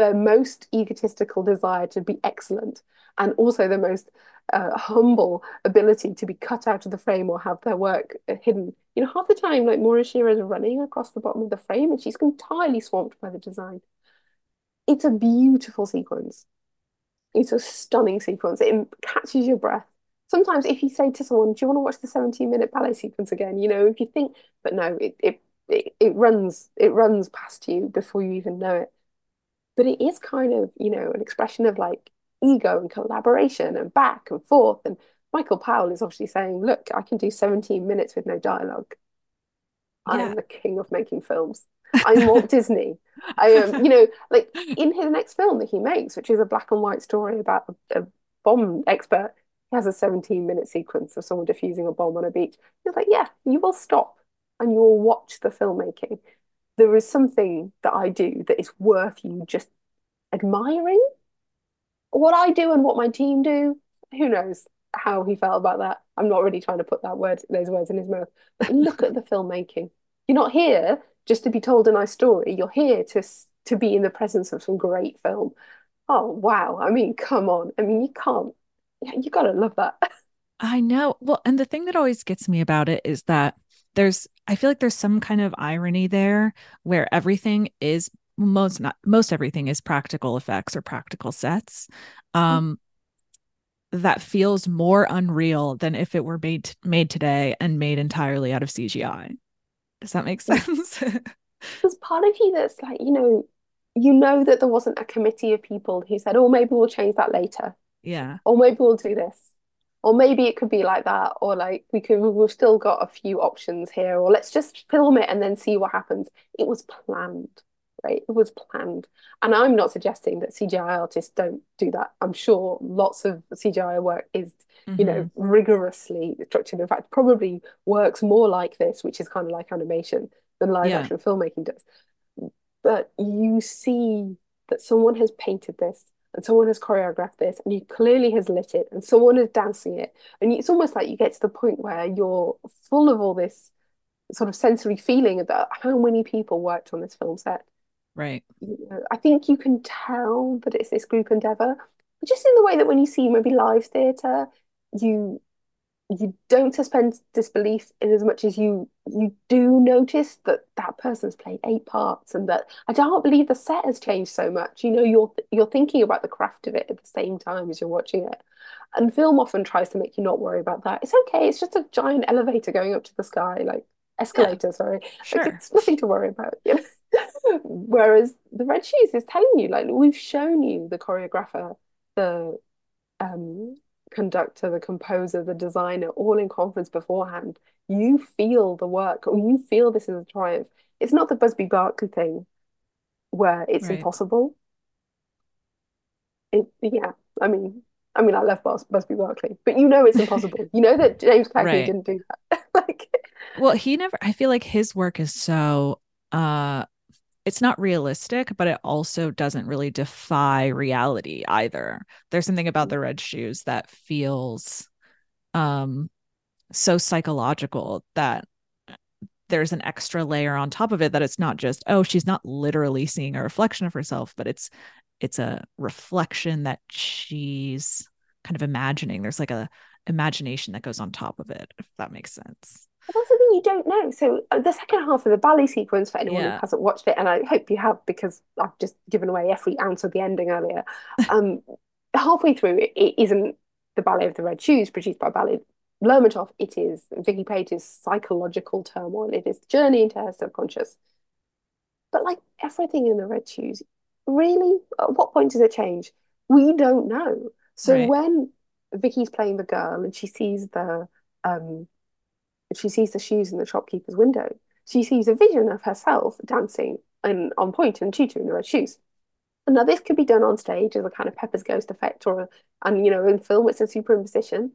their most egotistical desire to be excellent and also the most uh, humble ability to be cut out of the frame or have their work hidden you know half the time like Moira Shearer is running across the bottom of the frame and she's entirely swamped by the design it's a beautiful sequence it's a stunning sequence. It catches your breath. Sometimes, if you say to someone, "Do you want to watch the 17 minute ballet sequence again?" You know, if you think, but no, it it it, it runs it runs past you before you even know it. But it is kind of you know an expression of like ego and collaboration and back and forth. And Michael Powell is obviously saying, "Look, I can do 17 minutes with no dialogue. I am the king of making films." I'm Walt Disney. I am, you know, like in his next film that he makes, which is a black and white story about a, a bomb expert, he has a 17 minute sequence of someone defusing a bomb on a beach. He's like, yeah, you will stop and you will watch the filmmaking. There is something that I do that is worth you just admiring. What I do and what my team do, who knows how he felt about that. I'm not really trying to put that word, those words in his mouth. But look at the filmmaking. You're not here just to be told a nice story. You're here to to be in the presence of some great film. Oh wow! I mean, come on. I mean, you can't. You gotta love that. I know. Well, and the thing that always gets me about it is that there's. I feel like there's some kind of irony there where everything is most not most everything is practical effects or practical sets. Mm-hmm. Um, mm-hmm. that feels more unreal than if it were made made today and made entirely out of CGI. Does that make sense? There's part of you that's like, you know, you know that there wasn't a committee of people who said, oh, maybe we'll change that later. Yeah. Or maybe we'll do this. Or maybe it could be like that. Or like we could we've still got a few options here. Or let's just film it and then see what happens. It was planned, right? It was planned. And I'm not suggesting that CGI artists don't do that. I'm sure lots of CGI work is, you know, Mhm. rigorously structured. In fact, probably works more like this, which is kind of like animation than live Yeah. action filmmaking does. But you see that someone has painted this and someone has choreographed this and he clearly has lit it and someone is dancing it. And it's almost like you get to the point where you're full of all this sort of sensory feeling about how many people worked on this film set. Right. You know, I think you can tell that it's this group endeavor, just in the way that when you see maybe live theatre, you you don't suspend disbelief in as much as you you do notice that that person's played eight parts and that I don't believe the set has changed so much. You know, you're you're thinking about the craft of it at the same time as you're watching it. And film often tries to make you not worry about that. It's okay, it's just a giant elevator going up to the sky, like escalator, sorry. Like Sure. it's nothing to worry about, you know. Whereas the Red Shoes is telling you, like we've shown you the choreographer, the um conductor, the composer, the designer, all in conference beforehand. You feel the work, or you feel this is a triumph. It's not the Busby Berkeley thing where it's Right. impossible. It, yeah, I mean, I mean, I love Bus Busby Berkeley, but you know it's impossible. You know that James Cagney Right. didn't do that. Like, Well, he never, I feel like his work is so, uh, it's not realistic, but it also doesn't really defy reality either. There's something about the red shoes that feels um so psychological that there's an extra layer on top of it that it's not just, oh, she's not literally seeing a reflection of herself, but it's it's a reflection that she's kind of imagining. There's like a imagination that goes on top of it, if that makes sense. That's the thing you don't know. So uh, the second half of the ballet sequence, for anyone Yeah. who hasn't watched it, and I hope you have because I've just given away every ounce of the ending earlier. Um, halfway through, it, it isn't the Ballet of the Red Shoes produced by Ballet Lermontov. It is Vicky Page's psychological turmoil. It is the journey into her subconscious. But like everything in the Red Shoes, really, at what point does it change? We don't know. So Right. when Vicky's playing the girl and she sees the um she sees the shoes in the shopkeeper's window. She sees a vision of herself dancing and on point and tutu in the red shoes. And now this could be done on stage as a kind of Pepper's Ghost effect, or and you know in film it's a superimposition.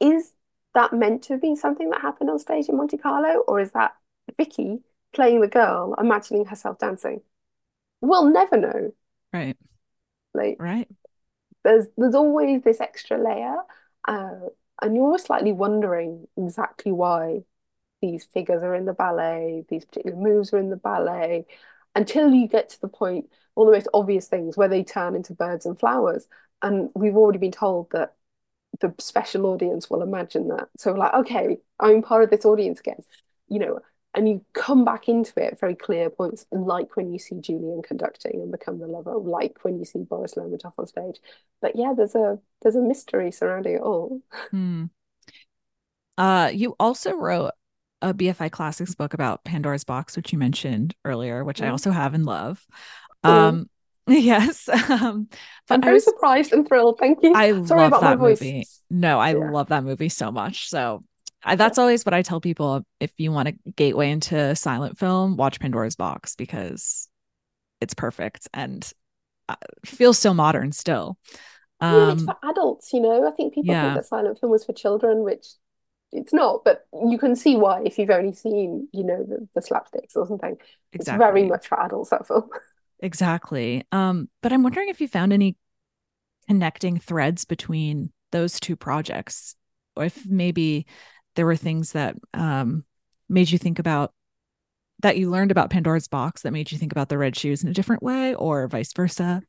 Is that meant to be something that happened on stage in Monte Carlo, or is that Vicky playing the girl, imagining herself dancing? We'll never know. Right. Like Right. there's there's always this extra layer, uh, and you're always slightly wondering exactly why these figures are in the ballet, these particular moves are in the ballet, until you get to the point, all the most obvious things where they turn into birds and flowers. And we've already been told that the special audience will imagine that. So like, okay, I'm part of this audience again, you know, and you come back into it at very clear points, like when you see Julian conducting and become the lover, like when you see Boris Lermontov on stage. But yeah, there's a there's a mystery surrounding it all. Hmm. Uh, you also wrote a BFI Classics book about Pandora's Box, which you mentioned earlier, which I Mhm. also have and love. Cool. Um, yes. Um, I'm I very was surprised and thrilled. Thank you. I Sorry love about my that voice. movie. No, I Yeah. love that movie so much. So I, that's always what I tell people. If you want a gateway into silent film, watch Pandora's Box because it's perfect and uh, feels so modern still. Yeah, it's Um, for adults, you know. I think people yeah. think that silent film was for children, which it's not, but you can see why if you've only seen, you know, the, the slapsticks or something. It's very much for adults, that film. Exactly. Um, but I'm wondering if you found any connecting threads between those two projects, or if maybe there were things that um, made you think about that you learned about Pandora's box that made you think about the red shoes in a different way, or vice versa.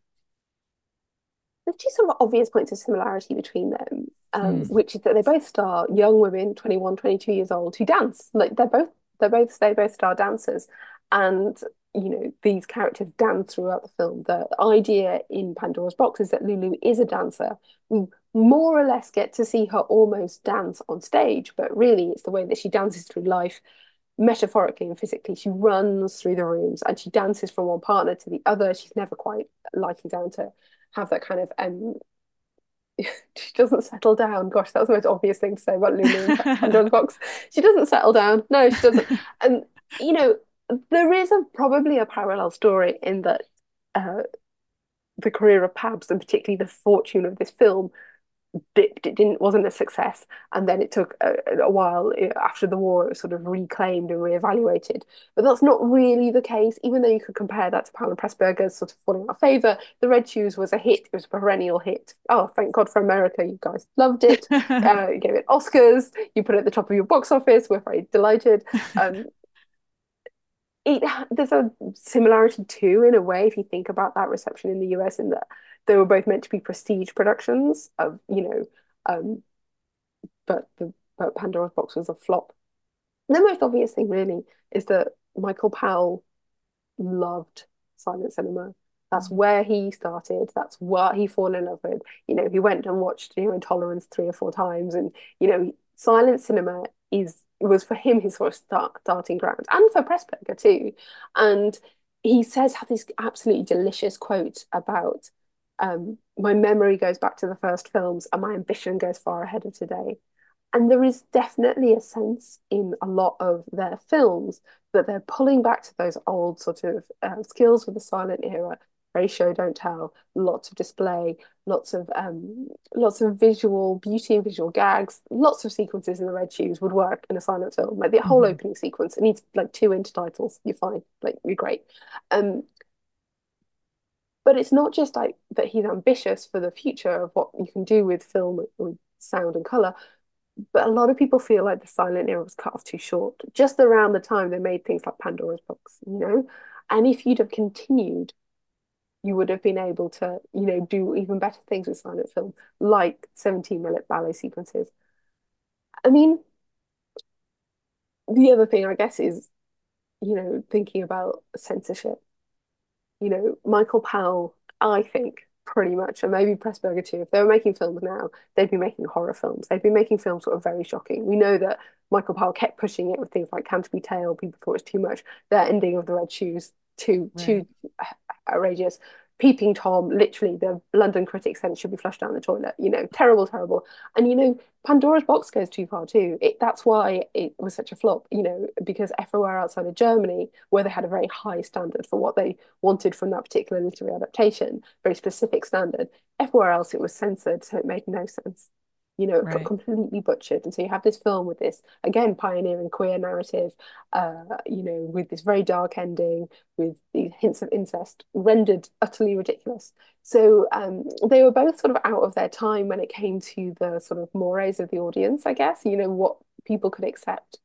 There's two sort of obvious points of similarity between them, um, Mm. which is that they both star young women, 21, 22 years old, who dance. Like they're both they're both they both star dancers. And you know, these characters dance throughout the film. The idea in Pandora's Box is that Lulu is a dancer. We more or less get to see her almost dance on stage, but really it's the way that she dances through life, metaphorically and physically. She runs through the rooms and she dances from one partner to the other. She's never quite liking down to have that kind of um she doesn't settle down. Gosh, that was the most obvious thing to say about Lulu in Pandora's box. She doesn't settle down. No, she doesn't. And you know, there is a probably a parallel story in that uh, the career of Pabst and particularly the fortune of this film dipped. It didn't wasn't a success, and then it took a, a while after the war. It was sort of reclaimed and reevaluated. But that's not really the case. Even though you could compare that to and Pressburger's sort of falling out of favor, The Red Shoes was a hit. It was a perennial hit. Oh, thank God for America! You guys loved it. uh, you gave it Oscars. You put it at the top of your box office. We're very delighted. Um, it, there's a similarity too, in a way, if you think about that reception in the US, in that they were both meant to be prestige productions of, you know, um, but the but Pandora's Box was a flop. The most obvious thing, really, is that Michael Powell loved silent cinema. That's mm. where he started. That's what he fell in love with. You know, he went and watched you know Intolerance three or four times, and you know, silent cinema is was for him his sort of start, starting ground, and for Pressburger too. And he says have this absolutely delicious quote about um, my memory goes back to the first films, and my ambition goes far ahead of today. And there is definitely a sense in a lot of their films that they're pulling back to those old sort of uh, skills of the silent era very show don't tell. Lots of display lots of um lots of visual beauty and visual gags. Lots of sequences in the red shoes would work in a silent film. Like the whole mm-hmm. opening sequence it needs like two intertitles. You're fine. Like you're great. Um but it's not just like that he's ambitious for the future of what you can do with film with sound and color but a lot of people feel like the silent era was cut off too short just around the time they made things like pandora's box you know? And if you'd have continued you would have been able to, you know, do even better things with silent film, like 17 minute ballet sequences. I mean, the other thing, I guess, is, you know, thinking about censorship. You know, Michael Powell, I think, pretty much, and maybe Pressburger too, if they were making films now, they'd be making horror films. They'd be making films sort of very shocking. We know that Michael Powell kept pushing it with things like Canterbury Tale. People thought it was too much. Their ending of The Red Shoes, too, right. too outrageous. Peeping Tom, literally, the London critics said it should be flushed down the toilet. You know, terrible, terrible. And you know, Pandora's Box goes too far too. It, that's why it was such a flop. You know, because everywhere outside of Germany, where they had a very high standard for what they wanted from that particular literary adaptation, very specific standard, everywhere else it was censored, so it made no sense you know, right. completely butchered. And so you have this film with this, again, pioneering queer narrative, uh, you know, with this very dark ending, with these hints of incest, rendered utterly ridiculous. So um, they were both sort of out of their time when it came to the sort of mores of the audience, I guess, you know, what people could accept.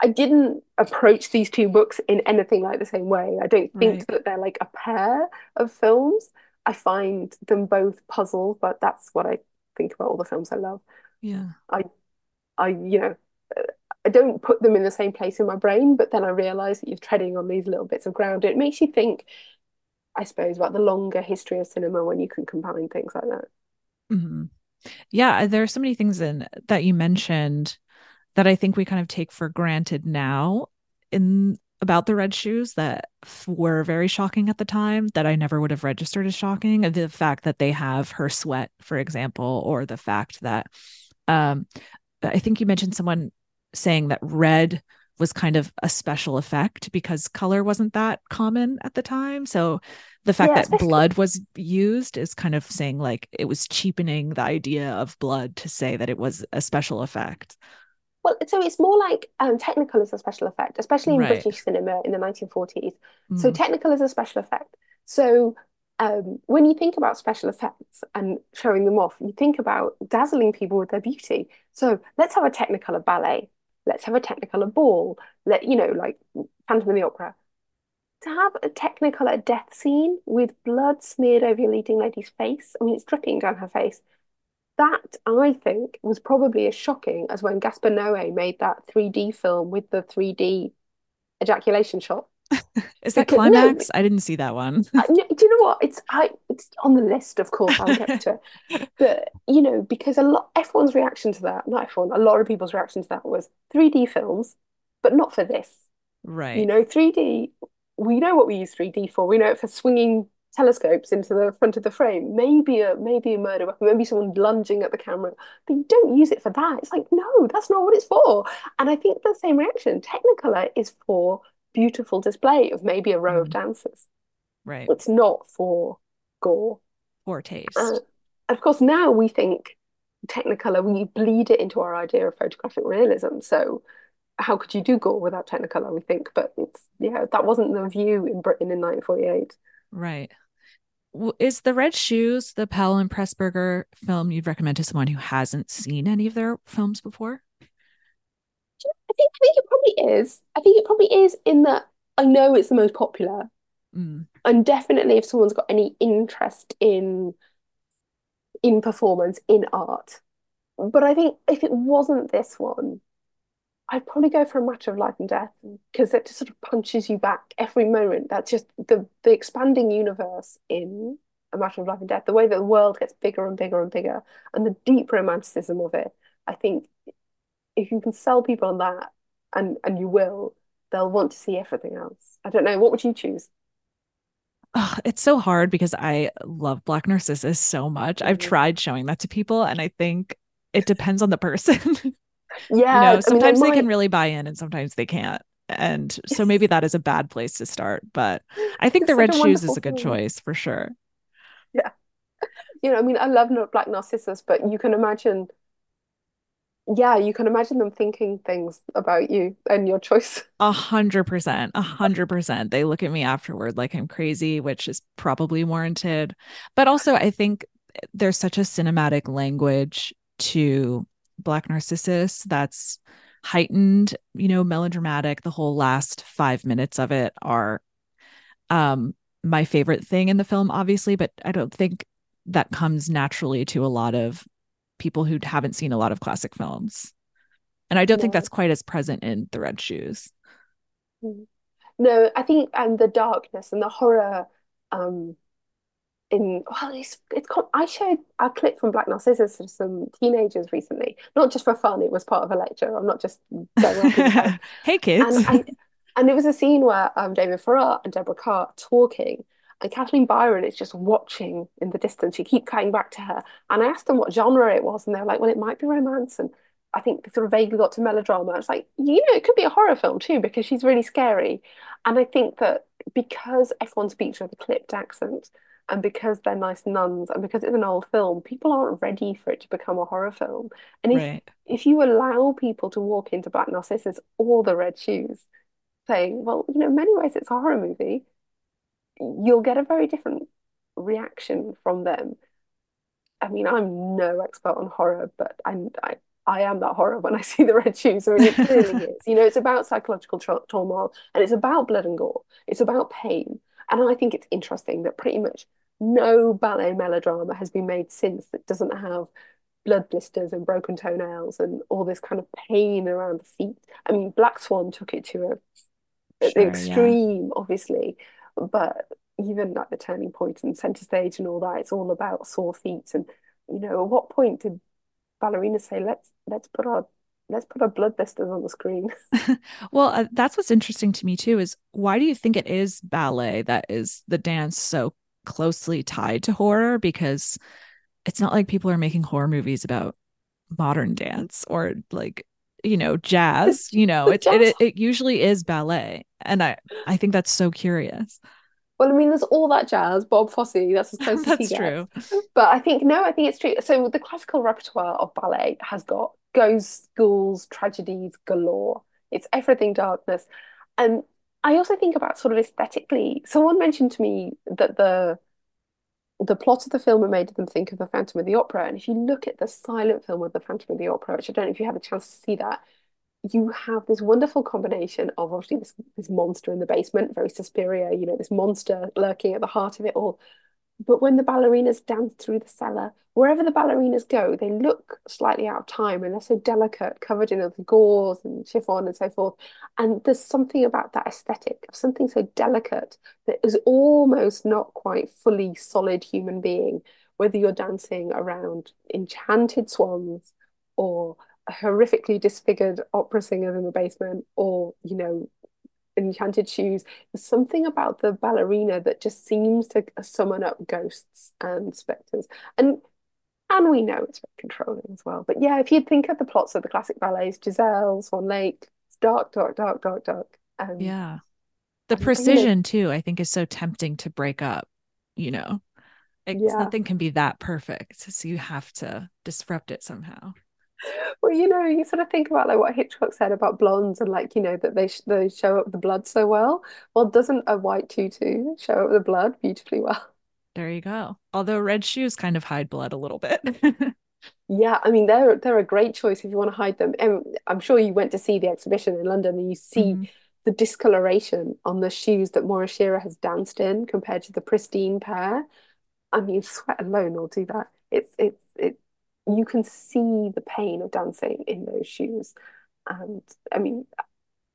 I didn't approach these two books in anything like the same way. I don't think right. that they're like a pair of films. I find them both puzzles, but that's what I think about all the films I love. Yeah. I, I, you know, I don't put them in the same place in my brain, but then I realize that you're treading on these little bits of ground. It makes you think, I suppose, about the longer history of cinema when you can combine things like that. Mm-hmm. Yeah, there are so many things in that you mentioned that I think we kind of take for granted now in about the red shoes that were very shocking at the time that I never would have registered as shocking. The fact that they have her sweat, for example, or the fact that um, I think you mentioned someone saying that red was kind of a special effect because color wasn't that common at the time. So the fact yeah, that blood was used is kind of saying like it was cheapening the idea of blood to say that it was a special effect. Well, so it's more like um, Technicolor is a special effect, especially in right. British cinema in the 1940s. Mm. So technical is a special effect. So um, when you think about special effects and showing them off, you think about dazzling people with their beauty. So let's have a Technicolor ballet. Let's have a Technicolor ball. Let you know, like Phantom of the Opera. To have a Technicolor death scene with blood smeared over your leading lady's face. I mean, it's dripping down her face that I think was probably as shocking as when Gaspar Noé made that 3D film with the 3D ejaculation shot. Is that because, climax? No, I didn't see that one. do you know what? It's I. It's on the list, of course. I'll get to it. But you know, because a lot, everyone's reaction to that, not everyone, a lot of people's reaction to that was 3D films, but not for this. Right. You know, 3D. We know what we use 3D for. We know it for swinging telescopes into the front of the frame. Maybe a maybe a murder weapon, maybe someone lunging at the camera. But you don't use it for that. It's like, no, that's not what it's for. And I think the same reaction. Technicolor is for beautiful display of maybe a row mm. of dancers. Right. It's not for gore. Or taste. Uh, of course, now we think Technicolor, we bleed it into our idea of photographic realism. So how could you do gore without Technicolor, we think, but it's yeah, that wasn't the view in Britain in 1948. Right. Is The Red Shoes the Powell and Pressburger film you'd recommend to someone who hasn't seen any of their films before? I think I think it probably is. I think it probably is in that I know it's the most popular. Mm. And definitely if someone's got any interest in in performance, in art. But I think if it wasn't this one, I'd probably go for a matter of life and death because it just sort of punches you back every moment. That's just the the expanding universe in a matter of life and death, the way that the world gets bigger and bigger and bigger, and the deep romanticism of it. I think if you can sell people on that, and and you will, they'll want to see everything else. I don't know. What would you choose? Oh, it's so hard because I love Black Narcissus so much. Mm-hmm. I've tried showing that to people, and I think it depends on the person. Yeah. you know, sometimes I mean, they can really buy in and sometimes they can't. And so maybe that is a bad place to start. But I think the red shoes is a good choice for sure. Yeah. You know, I mean, I love Black Narcissus, but you can imagine, yeah, you can imagine them thinking things about you and your choice. A hundred percent. A hundred percent. They look at me afterward like I'm crazy, which is probably warranted. But also, I think there's such a cinematic language to Black Narcissus that's heightened, you know, melodramatic. The whole last five minutes of it are um my favorite thing in the film, obviously, but I don't think that comes naturally to a lot of people who haven't seen a lot of classic films. And I don't think that's quite as present in The Red Shoes. Mm. No, I think and the darkness and the horror um in well it's it's called, I showed a clip from Black Narcissus to some teenagers recently. Not just for fun it was part of a lecture. I'm not just hey kids. And, and, and, it was a scene where um, David Farrar and Deborah Kerr talking and Kathleen Byron is just watching in the distance. You keep cutting back to her. And I asked them what genre it was and they were like well it might be romance. And I think sort of vaguely got to melodrama. It's like you know it could be a horror film too because she's really scary. And I think that because everyone speaks with a clipped accent and because they're nice nuns and because it's an old film people aren't ready for it to become a horror film and if right. if you allow people to walk into black narcissus or the red shoes saying well you know in many ways it's a horror movie you'll get a very different reaction from them i mean i'm no expert on horror but i i I am that horror when I see the red shoes. I mean, it clearly is. You know, it's about psychological tra- turmoil and it's about blood and gore. It's about pain. And I think it's interesting that pretty much no ballet melodrama has been made since that doesn't have blood blisters and broken toenails and all this kind of pain around the feet. I mean, Black Swan took it to a, sure, extreme, yeah. obviously, but even like the turning point and center stage and all that, it's all about sore feet. And you know, at what point did ballerinas say, "Let's let's put our let's put our blood blisters on the screen. well, uh, that's what's interesting to me too is why do you think it is ballet that is the dance so closely tied to horror because it's not like people are making horror movies about modern dance or like you know jazz you know it, it, it usually is ballet and i i think that's so curious well, I mean, there's all that jazz, Bob Fosse, that's as close as that's he true. Gets. But I think, no, I think it's true. So the classical repertoire of ballet has got ghosts, ghouls, tragedies galore. It's everything darkness. And I also think about sort of aesthetically. Someone mentioned to me that the the plot of the film made them think of the Phantom of the Opera. And if you look at the silent film of the Phantom of the Opera, which I don't know if you had a chance to see that, you have this wonderful combination of obviously this this monster in the basement, very Suspiria, you know, this monster lurking at the heart of it all, but when the ballerinas dance through the cellar, wherever the ballerinas go, they look slightly out of time and they're so delicate, covered in the gauze and chiffon and so forth. And there's something about that aesthetic of something so delicate that is almost not quite fully solid human being, whether you're dancing around enchanted swans or horrifically disfigured opera singers in the basement or, you know, enchanted shoes. There's something about the ballerina that just seems to summon up ghosts and specters. And and we know it's very controlling as well. But yeah, if you think of the plots of the classic ballets, Giselle, Swan Lake, it's dark, dark, dark, dark, dark. Um, yeah. The precision too, I think, is so tempting to break up, you know. It's, yeah. Nothing can be that perfect. So you have to disrupt it somehow. Well, you know, you sort of think about like what Hitchcock said about blondes and like, you know, that they sh they show up the blood so well. Well, doesn't a white tutu show up the blood beautifully well? There you go. Although red shoes kind of hide blood a little bit. yeah, I mean they're they're a great choice if you want to hide them. And I'm sure you went to see the exhibition in London and you see mm. the discoloration on the shoes that Moira Shearer has danced in compared to the pristine pair. I mean, sweat alone will do that. It's it's it you can see the pain of dancing in those shoes. And I mean,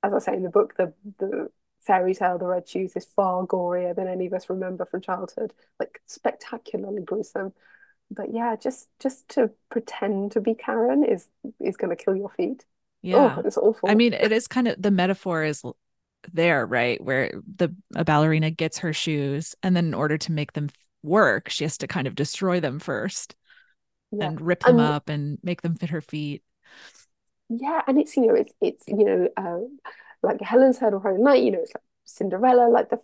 as I say in the book, the the fairy tale, the red shoes, is far gorier than any of us remember from childhood, like spectacularly gruesome. But yeah, just just to pretend to be Karen is is going to kill your feet. Oh, yeah, oh, it's awful. I mean, it is kind of the metaphor is there, right? Where the a ballerina gets her shoes, and then in order to make them work, she has to kind of destroy them first yeah. and rip them and, up and make them fit her feet. Yeah, and it's you know it's it's you know uh, like Helen's Heard of Holy Night. You know it's like Cinderella, like the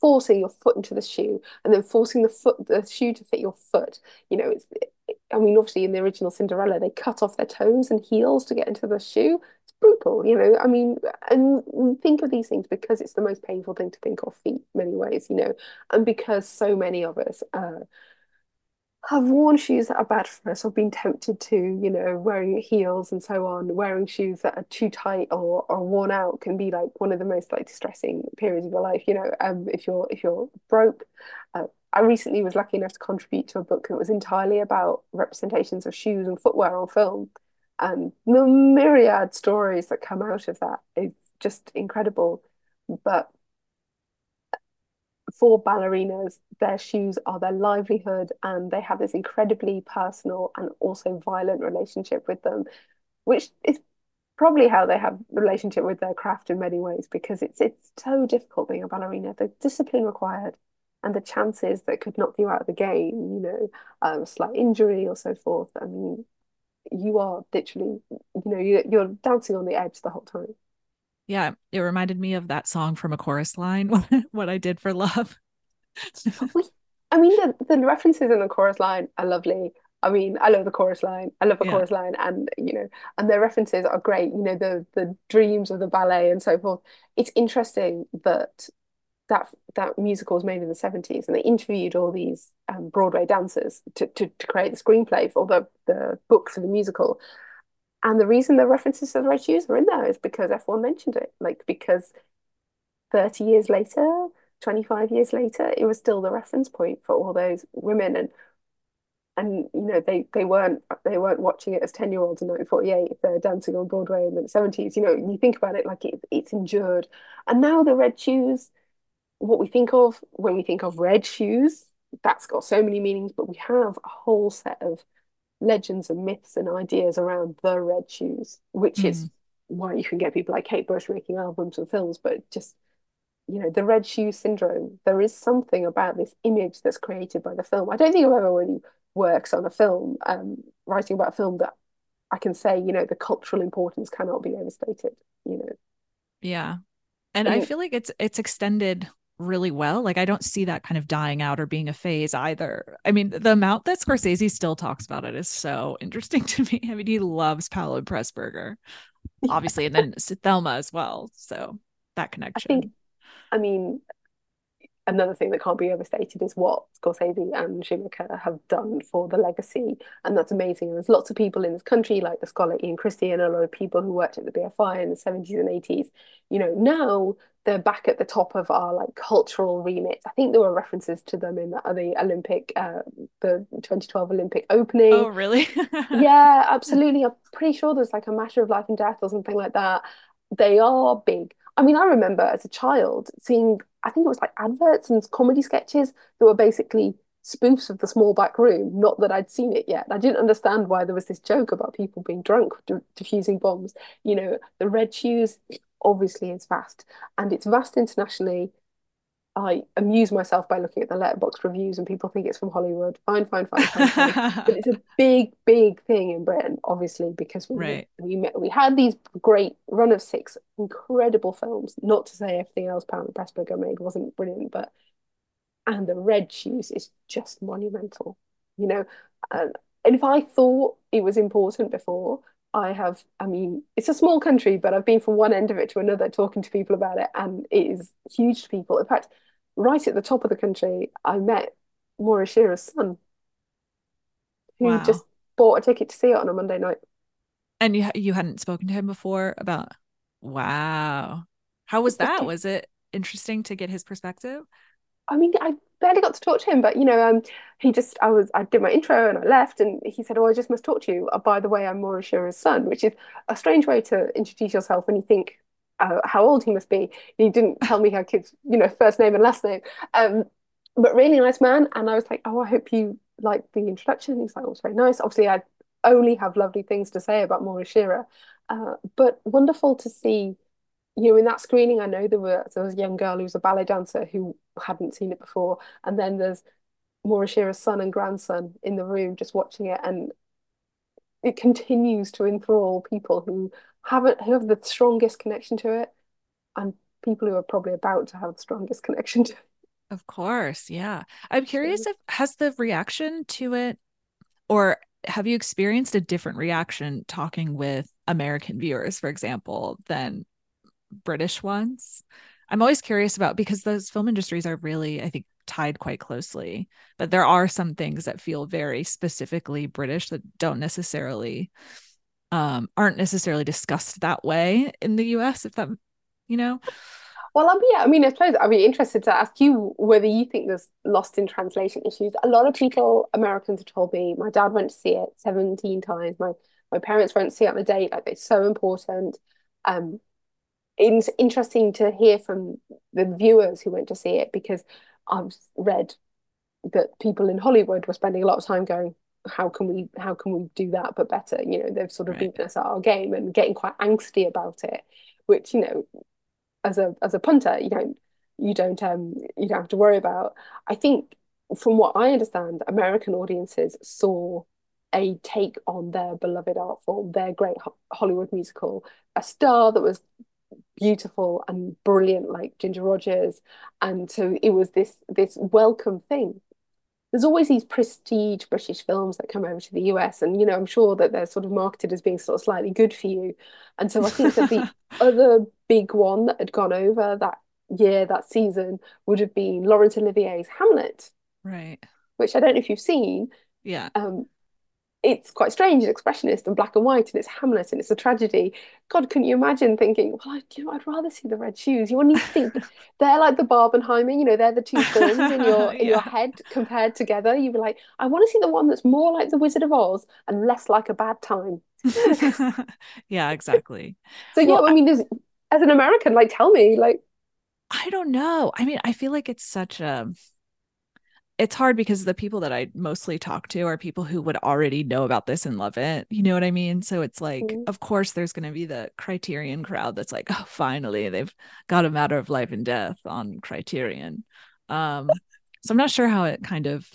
forcing your foot into the shoe and then forcing the foot the shoe to fit your foot. You know it's. It, I mean, obviously, in the original Cinderella, they cut off their toes and heels to get into the shoe. It's brutal, you know. I mean, and we think of these things because it's the most painful thing to think of feet, many ways, you know, and because so many of us uh, have worn shoes that are bad for us or been tempted to, you know, wearing heels and so on, wearing shoes that are too tight or, or worn out can be like one of the most like distressing periods of your life. You know, um, if you're if you're broke, uh, I recently was lucky enough to contribute to a book that was entirely about representations of shoes and footwear on film, and the myriad stories that come out of that is just incredible. But for ballerinas, their shoes are their livelihood and they have this incredibly personal and also violent relationship with them, which is probably how they have relationship with their craft in many ways because it's it's so difficult being a ballerina. The discipline required and the chances that could knock you out of the game, you know, um, slight injury or so forth. I mean, you are literally, you know, you, you're dancing on the edge the whole time. Yeah, it reminded me of that song from a chorus line, What I Did for Love. I mean, the, the references in the chorus line are lovely. I mean, I love the chorus line. I love the yeah. chorus line, and you know, and their references are great. You know, the the dreams of the ballet and so forth. It's interesting that that that musical was made in the seventies, and they interviewed all these um, Broadway dancers to, to to create the screenplay for the the book for the musical. And the reason the references to the red shoes are in there is because F1 mentioned it. Like because 30 years later, 25 years later, it was still the reference point for all those women and and you know they they weren't they weren't watching it as 10 year olds in 1948 they're dancing on broadway in the 70s you know you think about it like it, it's endured and now the red shoes what we think of when we think of red shoes that's got so many meanings but we have a whole set of legends and myths and ideas around the red shoes, which mm. is why you can get people like Kate Bush making albums and films, but just you know, the red shoe syndrome. There is something about this image that's created by the film. I don't think I've ever really worked on a film, um, writing about a film that I can say, you know, the cultural importance cannot be overstated, you know. Yeah. And I feel like it's it's extended really well. Like I don't see that kind of dying out or being a phase either. I mean, the amount that Scorsese still talks about it is so interesting to me. I mean, he loves and Pressburger, obviously, and then Thelma as well. So that connection. I think, I mean, another thing that can't be overstated is what Scorsese and Schoonmaker have done for the legacy, and that's amazing. And there's lots of people in this country, like the scholar Ian Christie, and a lot of people who worked at the BFI in the 70s and 80s. You know, now they're back at the top of our like cultural remit. I think there were references to them in the, the Olympic, uh, the 2012 Olympic opening. Oh, really? yeah, absolutely. I'm pretty sure there's like a matter of life and death or something like that. They are big. I mean, I remember as a child seeing, I think it was like adverts and comedy sketches that were basically spoofs of the small back room. Not that I'd seen it yet. I didn't understand why there was this joke about people being drunk diffusing bombs. You know, the red shoes obviously is vast, and it's vast internationally. I amuse myself by looking at the Letterboxd reviews, and people think it's from Hollywood. Fine, fine, fine, fine, fine. but it's a big, big thing in Britain, obviously, because we right. we we had these great run of six incredible films. Not to say everything else Powell and Pressburger made wasn't brilliant, but and the red shoes is just monumental, you know. And, and if I thought it was important before, I have, I mean, it's a small country, but I've been from one end of it to another talking to people about it, and it is huge to people. In fact, right at the top of the country, I met Moira Shearer's son, who Wow. just bought a ticket to see it on a Monday night. And you you hadn't spoken to him before about wow. How was that? Was it interesting to get his perspective? I mean, I barely got to talk to him, but you know, um, he just, I was, I did my intro and I left, and he said, "Oh, I just must talk to you." Uh, by the way, I'm Moira Shearer's son, which is a strange way to introduce yourself when you think uh, how old he must be. He didn't tell me her kid's, you know, first name and last name. Um, but really nice man, and I was like, "Oh, I hope you like the introduction." He's like, "Oh, it's very nice." Obviously, I only have lovely things to say about Moira Shearer, uh, but wonderful to see you know, in that screening, I know there were there was a young girl who was a ballet dancer who hadn't seen it before, and then there's Moira Shearer's son and grandson in the room just watching it, and it continues to enthrall people who haven't who have the strongest connection to it, and people who are probably about to have the strongest connection to it. Of course, yeah. I'm curious if has the reaction to it or have you experienced a different reaction talking with American viewers, for example, than British ones. I'm always curious about because those film industries are really, I think, tied quite closely. But there are some things that feel very specifically British that don't necessarily um aren't necessarily discussed that way in the US, if that you know. Well, I'm yeah, I mean, I suppose I'd be interested to ask you whether you think there's lost in translation issues. A lot of people, Americans, have told me my dad went to see it 17 times. My my parents went to see it on the date. Like it's so important. Um, it's interesting to hear from the viewers who went to see it because I've read that people in Hollywood were spending a lot of time going, how can we how can we do that but better? You know, they've sort of Right. beaten us at our game and getting quite angsty about it, which, you know, as a as a punter, you don't you don't um you don't have to worry about. I think from what I understand, American audiences saw a take on their beloved art form, their great Hollywood musical, a star that was beautiful and brilliant like Ginger Rogers. And so it was this this welcome thing. There's always these prestige British films that come over to the US, and you know, I'm sure that they're sort of marketed as being sort of slightly good for you. And so I think that the other big one that had gone over that year, that season, would have been Laurence Olivier's Hamlet, Right. which I don't know if you've seen. Yeah. Um, it's quite strange, it's expressionist and black and white, and it's Hamlet and it's a tragedy. God, couldn't you imagine thinking, well, I, you know, I'd rather see the red shoes. You need to think they're like the Barbenheimer, you know, they're the two films in your in your head compared together. You'd be like, I want to see the one that's more like The Wizard of Oz and less like a bad time. yeah, exactly. So yeah, Well, I mean, as an American, like, tell me, like, I don't know. I mean, I feel like it's such a it's hard because the people that I mostly talk to are people who would already know about this and love it. You know what I mean? So it's like, Mm. of course, there's going to be the Criterion crowd that's like, oh, finally, they've got a matter of life and death on Criterion. Um, so I'm not sure how it kind of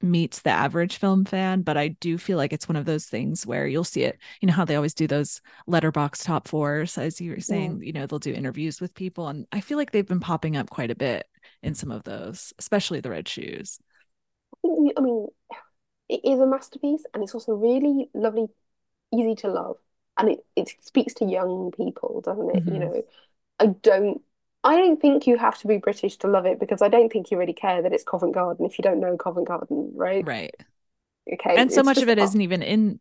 meets the average film fan, but I do feel like it's one of those things where you'll see it. You know how they always do those Letterboxd top fours, as you were saying, you know, they'll do interviews with people. And I feel like they've been popping up quite a bit in some of those, especially the red shoes. I mean, it is a masterpiece, and it's also really lovely, easy to love, and it it speaks to young people, doesn't it? You Mhm. know, I don't. I don't think you have to be British to love it because I don't think you really care that it's Covent Garden if you don't know Covent Garden, right? Right. Okay, And so much of it isn't even in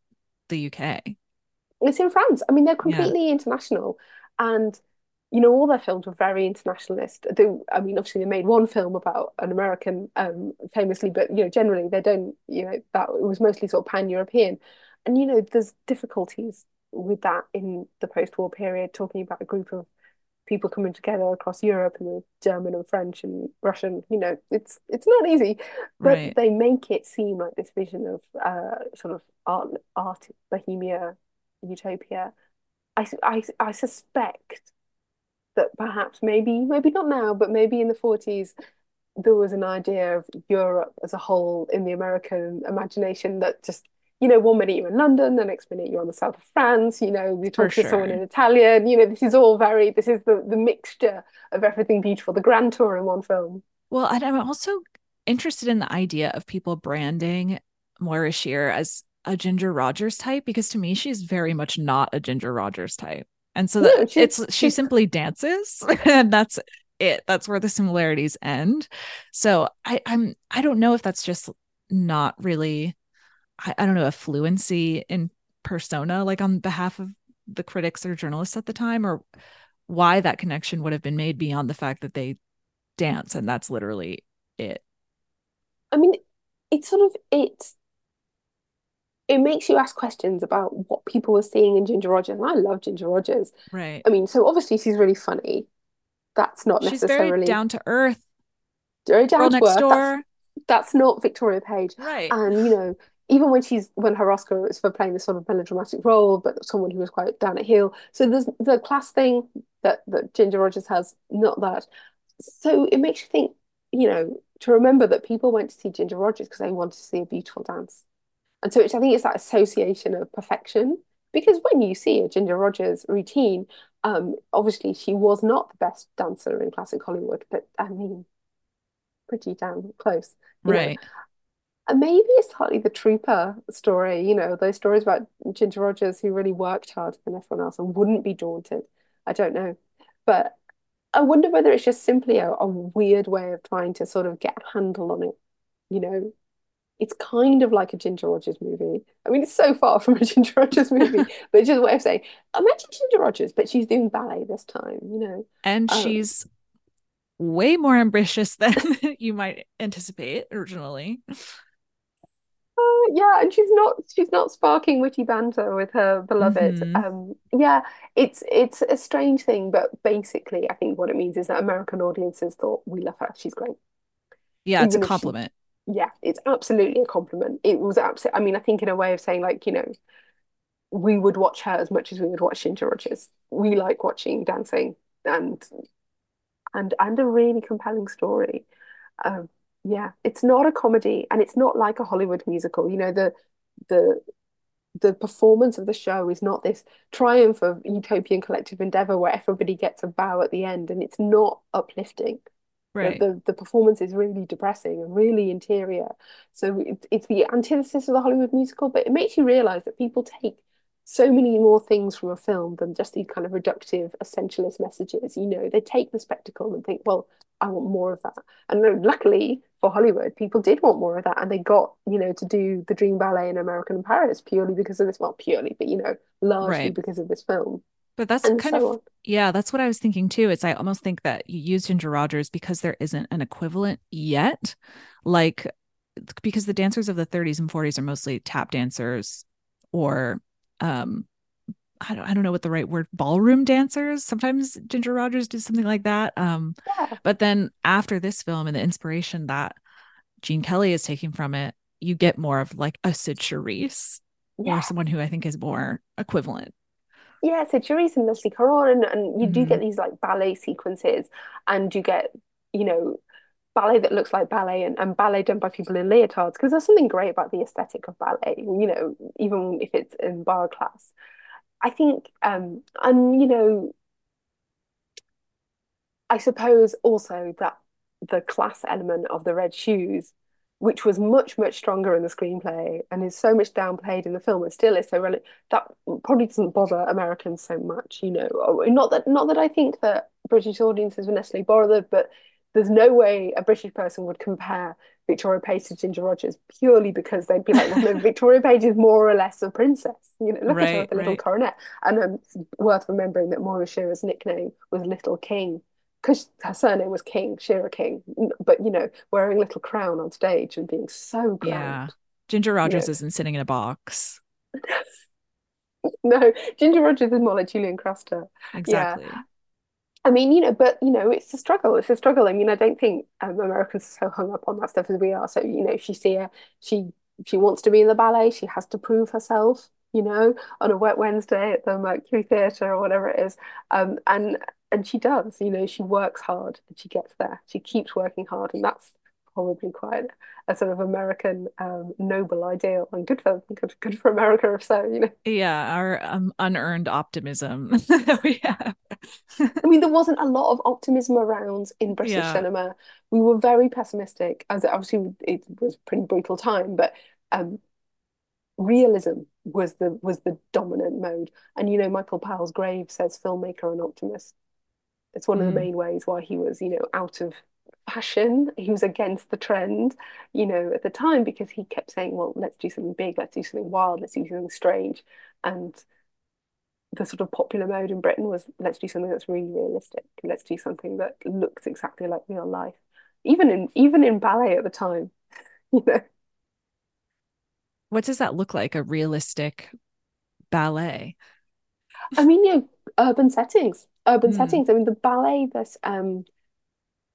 the UK. It's in France. I mean, they're Yeah. completely international, and you know, all their films were very internationalist. They, I mean, obviously, they made one film about an American, um, famously, but you know, generally they don't. You know, that it was mostly sort of pan-European, and you know, there's difficulties with that in the post-war period, talking about a group of people coming together across Europe and the German and French and Russian, you know, it's it's not easy, but Right. they make it seem like this vision of uh sort of art art bohemia utopia. I, I, I suspect that perhaps maybe maybe not now, but maybe in the 40s there was an idea of Europe as a whole in the American imagination that just, you know, one minute you're in London, the next minute you're on the south of France, you know, you For talk to someone in Italian, you know, this is all very, this is the, the mixture of everything beautiful, the grand tour in one film. Well, and I'm also interested in the idea of people branding Moira Shearer as a Ginger Rogers type because to me she's very much not a Ginger Rogers type. And so that it's she simply dances and that's it. That's where the similarities end. So I, I'm I don't know if that's just not really I, I don't know, a fluency in persona, like on behalf of the critics or journalists at the time, or why that connection would have been made beyond the fact that they dance and that's literally it. I mean, it's sort of it it makes you ask questions about what people were seeing in Ginger Rogers. And I love Ginger Rogers. Right. I mean, so obviously she's really funny. That's not She's very necessarily down to earth, very down girl to earth. That's that's not Victoria Page. Right. And you know, even when she's when her Oscar was for playing this sort of melodramatic role, but someone who was quite down at heel. So there's the class thing that that Ginger Rogers has, not that. So it makes you think, you know, to remember that people went to see Ginger Rogers because they wanted to see a beautiful dance. And so it's, I think it's that association of perfection. Because when you see a Ginger Rogers routine, um, obviously she was not the best dancer in classic Hollywood, but I mean, pretty damn close, you know. Right. And maybe it's partly the trooper story, you know, those stories about Ginger Rogers who really worked harder than everyone else and wouldn't be daunted. I don't know. But I wonder whether it's just simply a, a weird way of trying to sort of get a handle on it. You know, it's kind of like a Ginger Rogers movie. I mean, it's so far from a Ginger Rogers movie, but it's just a way of saying, imagine Ginger Rogers, but she's doing ballet this time, you know. And Um, she's way more ambitious than you might anticipate originally. Oh, yeah, and she's not she's not sparking witty banter with her beloved. Mhm. Um, yeah, it's it's a strange thing, but basically, I think what it means is that American audiences thought we love her. She's great. Yeah, it's a Even if she, compliment. Yeah, it's absolutely a compliment. It was absolutely. I mean, I think in a way of saying like, you know, we would watch her as much as we would watch Ginger Rogers. We like watching dancing and and and a really compelling story. Um, yeah, it's not a comedy and it's not like a Hollywood musical. You know, the the the performance of the show is not this triumph of utopian collective endeavor where everybody gets a bow at the end and it's not uplifting. The, Right. the the performance is really depressing and really interior. So it's it's the antithesis of the Hollywood musical, but it makes you realize that people take so many more things from a film than just these kind of reductive essentialist messages. You know, they take the spectacle and think, well, I want more of that. And luckily for Hollywood, people did want more of that, and they got, you know, to do the Dream Ballet in American in Paris purely because of this. Well, purely, but you know, largely Right. because of this film, But that's and kind so of yeah, that's what I was thinking too. It's I almost think that you use Ginger Rogers because there isn't an equivalent yet. Like because the dancers of the 30s and 40s are mostly tap dancers or um I don't I don't know what the right word ballroom dancers. Sometimes Ginger Rogers did something like that. Um Yeah, but then after this film and the inspiration that Gene Kelly is taking from it, you get more of like a Cyd Charisse or someone who I think is more equivalent. Yeah, so Charisse and Leslie Caron, and, and you do hmm get these like ballet sequences, and you get, you know, ballet that looks like ballet and, and ballet done by people in leotards, because there's something great about the aesthetic of ballet, you know, even if it's in barre class. I think, um, and you know, I suppose also that the class element of the red shoes, which was much, much stronger in the screenplay and is so much downplayed in the film and still is so relevant, that probably doesn't bother Americans so much, you know. Oh, Not that not that I think that British audiences were necessarily bothered, but there's no way a British person would compare Victoria Page to Ginger Rogers purely because they'd be like, well, no, Victoria Page is more or less a princess. You know, look at her Right, with a little coronet. And um, it's worth remembering that Moira Shearer's nickname was Little King because her surname was King, Shearer King, but you know, wearing a little crown on stage and being so Yeah. grand. Ginger You Rogers know, isn't sitting in a box. no, Ginger Rogers is more like Julian Craster. Yeah. Exactly. I mean, you know, but you know, it's a struggle. It's a struggle. I mean, I don't think um, Americans are so hung up on that stuff as we are. So, you know, she see her, she she wants to be in the ballet. She has to prove herself, you know, on a wet Wednesday at the Mercury Theatre or whatever it is. Um, and and she does, you know, she works hard and she gets there. She keeps working hard, and that's probably quite a sort of American um, noble ideal and good for good, good for America if so, you know. Yeah, our um, unearned optimism we have. I mean, there wasn't a lot of optimism around in British Yeah. cinema. We were very pessimistic, as obviously it was a pretty brutal time, but um, realism was the was the dominant mode. And you know, Michael Powell's grave says filmmaker and optimist. It's one of the Mm. main ways why he was, you know, out of fashion. He was against the trend, you know, at the time because he kept saying, well, let's do something big, let's do something wild, let's do something strange. And the sort of popular mode in Britain was let's do something that's really realistic. Let's do something that looks exactly like real life. Even in even in ballet at the time, you know. What does that look like? A realistic ballet? I mean, yeah, urban settings. Urban Mm. settings. I mean, the ballet that um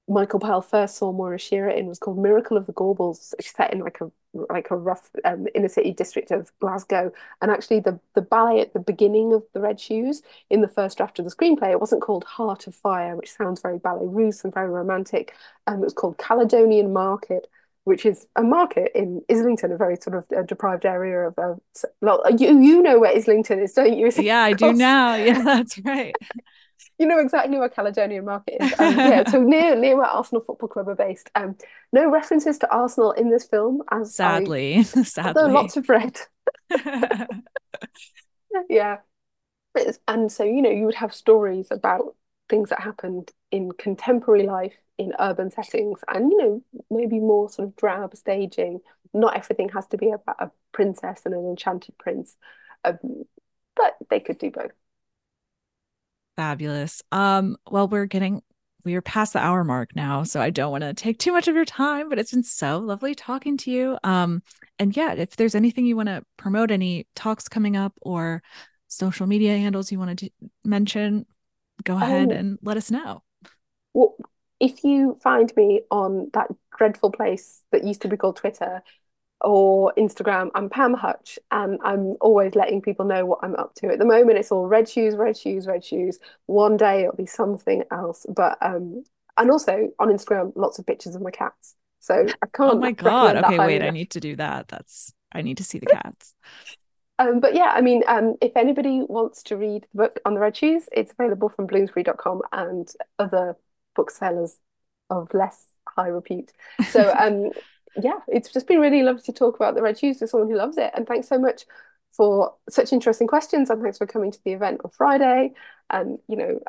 Michael Powell first saw Moira Shearer in was called Miracle of the. It's set in like a like a rough um, inner city district of Glasgow. And actually, the the ballet at the beginning of the Red Shoes in the first draft of the screenplay, it wasn't called Heart of Fire, which sounds very ballet russe and very romantic. Um, it was called Caledonian Market, which is a market in Islington, a very sort of uh, deprived area of. Uh, s- well, you you know where Islington is, don't you? Yeah, I do now. Yeah, that's right. You know exactly where Caledonian Market is. Um, yeah, so near near where Arsenal Football Club are based. Um, no references to Arsenal in this film, as I, Sadly, although sadly. lots of red. Yeah. And so, you know, you would have stories about things that happened in contemporary life in urban settings and, you know, maybe more sort of drab staging. Not everything has to be about a princess and an enchanted prince. Um, but they could do both. Fabulous. Um, well, we're getting we are past the hour mark now, so I don't want to take too much of your time, but it's been so lovely talking to you. Um, and yeah, if there's anything you want to promote, any talks coming up or social media handles you want to mention, go ahead Um, and let us know. Well, if you find me on that dreadful place that used to be called Twitter or Instagram, I'm Pam Hutch, and I'm always letting people know what I'm up to. At the moment, it's all red shoes, red shoes, red shoes. One day it'll be something else. But um, and also on Instagram, lots of pictures of my cats. So I can't Oh my God. Okay, wait, I need to do that. That's I need to see the cats. Um, but yeah, I mean, um, if anybody wants to read the book on the red shoes, it's available from bloomsbury.com and other booksellers of less high repute. So um, yeah, it's just been really lovely to talk about the red shoes with someone who loves it. And thanks so much for such interesting questions and thanks for coming to the event on Friday. And you know,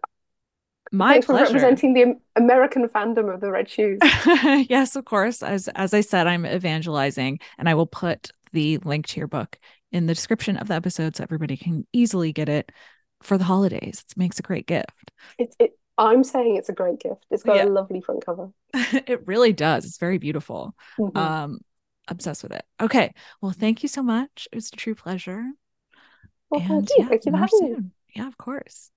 My thanks for pleasure. representing the American fandom of the red shoes. yes, of course. As as I said, I'm evangelizing, and I will put the link to your book in the description of the episode so everybody can easily get it for the holidays. It makes a great gift. It's it. I'm saying it's a great gift. It's got Yeah. a lovely front cover. it really does. It's very beautiful. Mhm. Um, obsessed with it. Okay. Well, thank you so much. It was a true pleasure. Well, and thank you. yeah, Thank you for having me. Yeah, of course.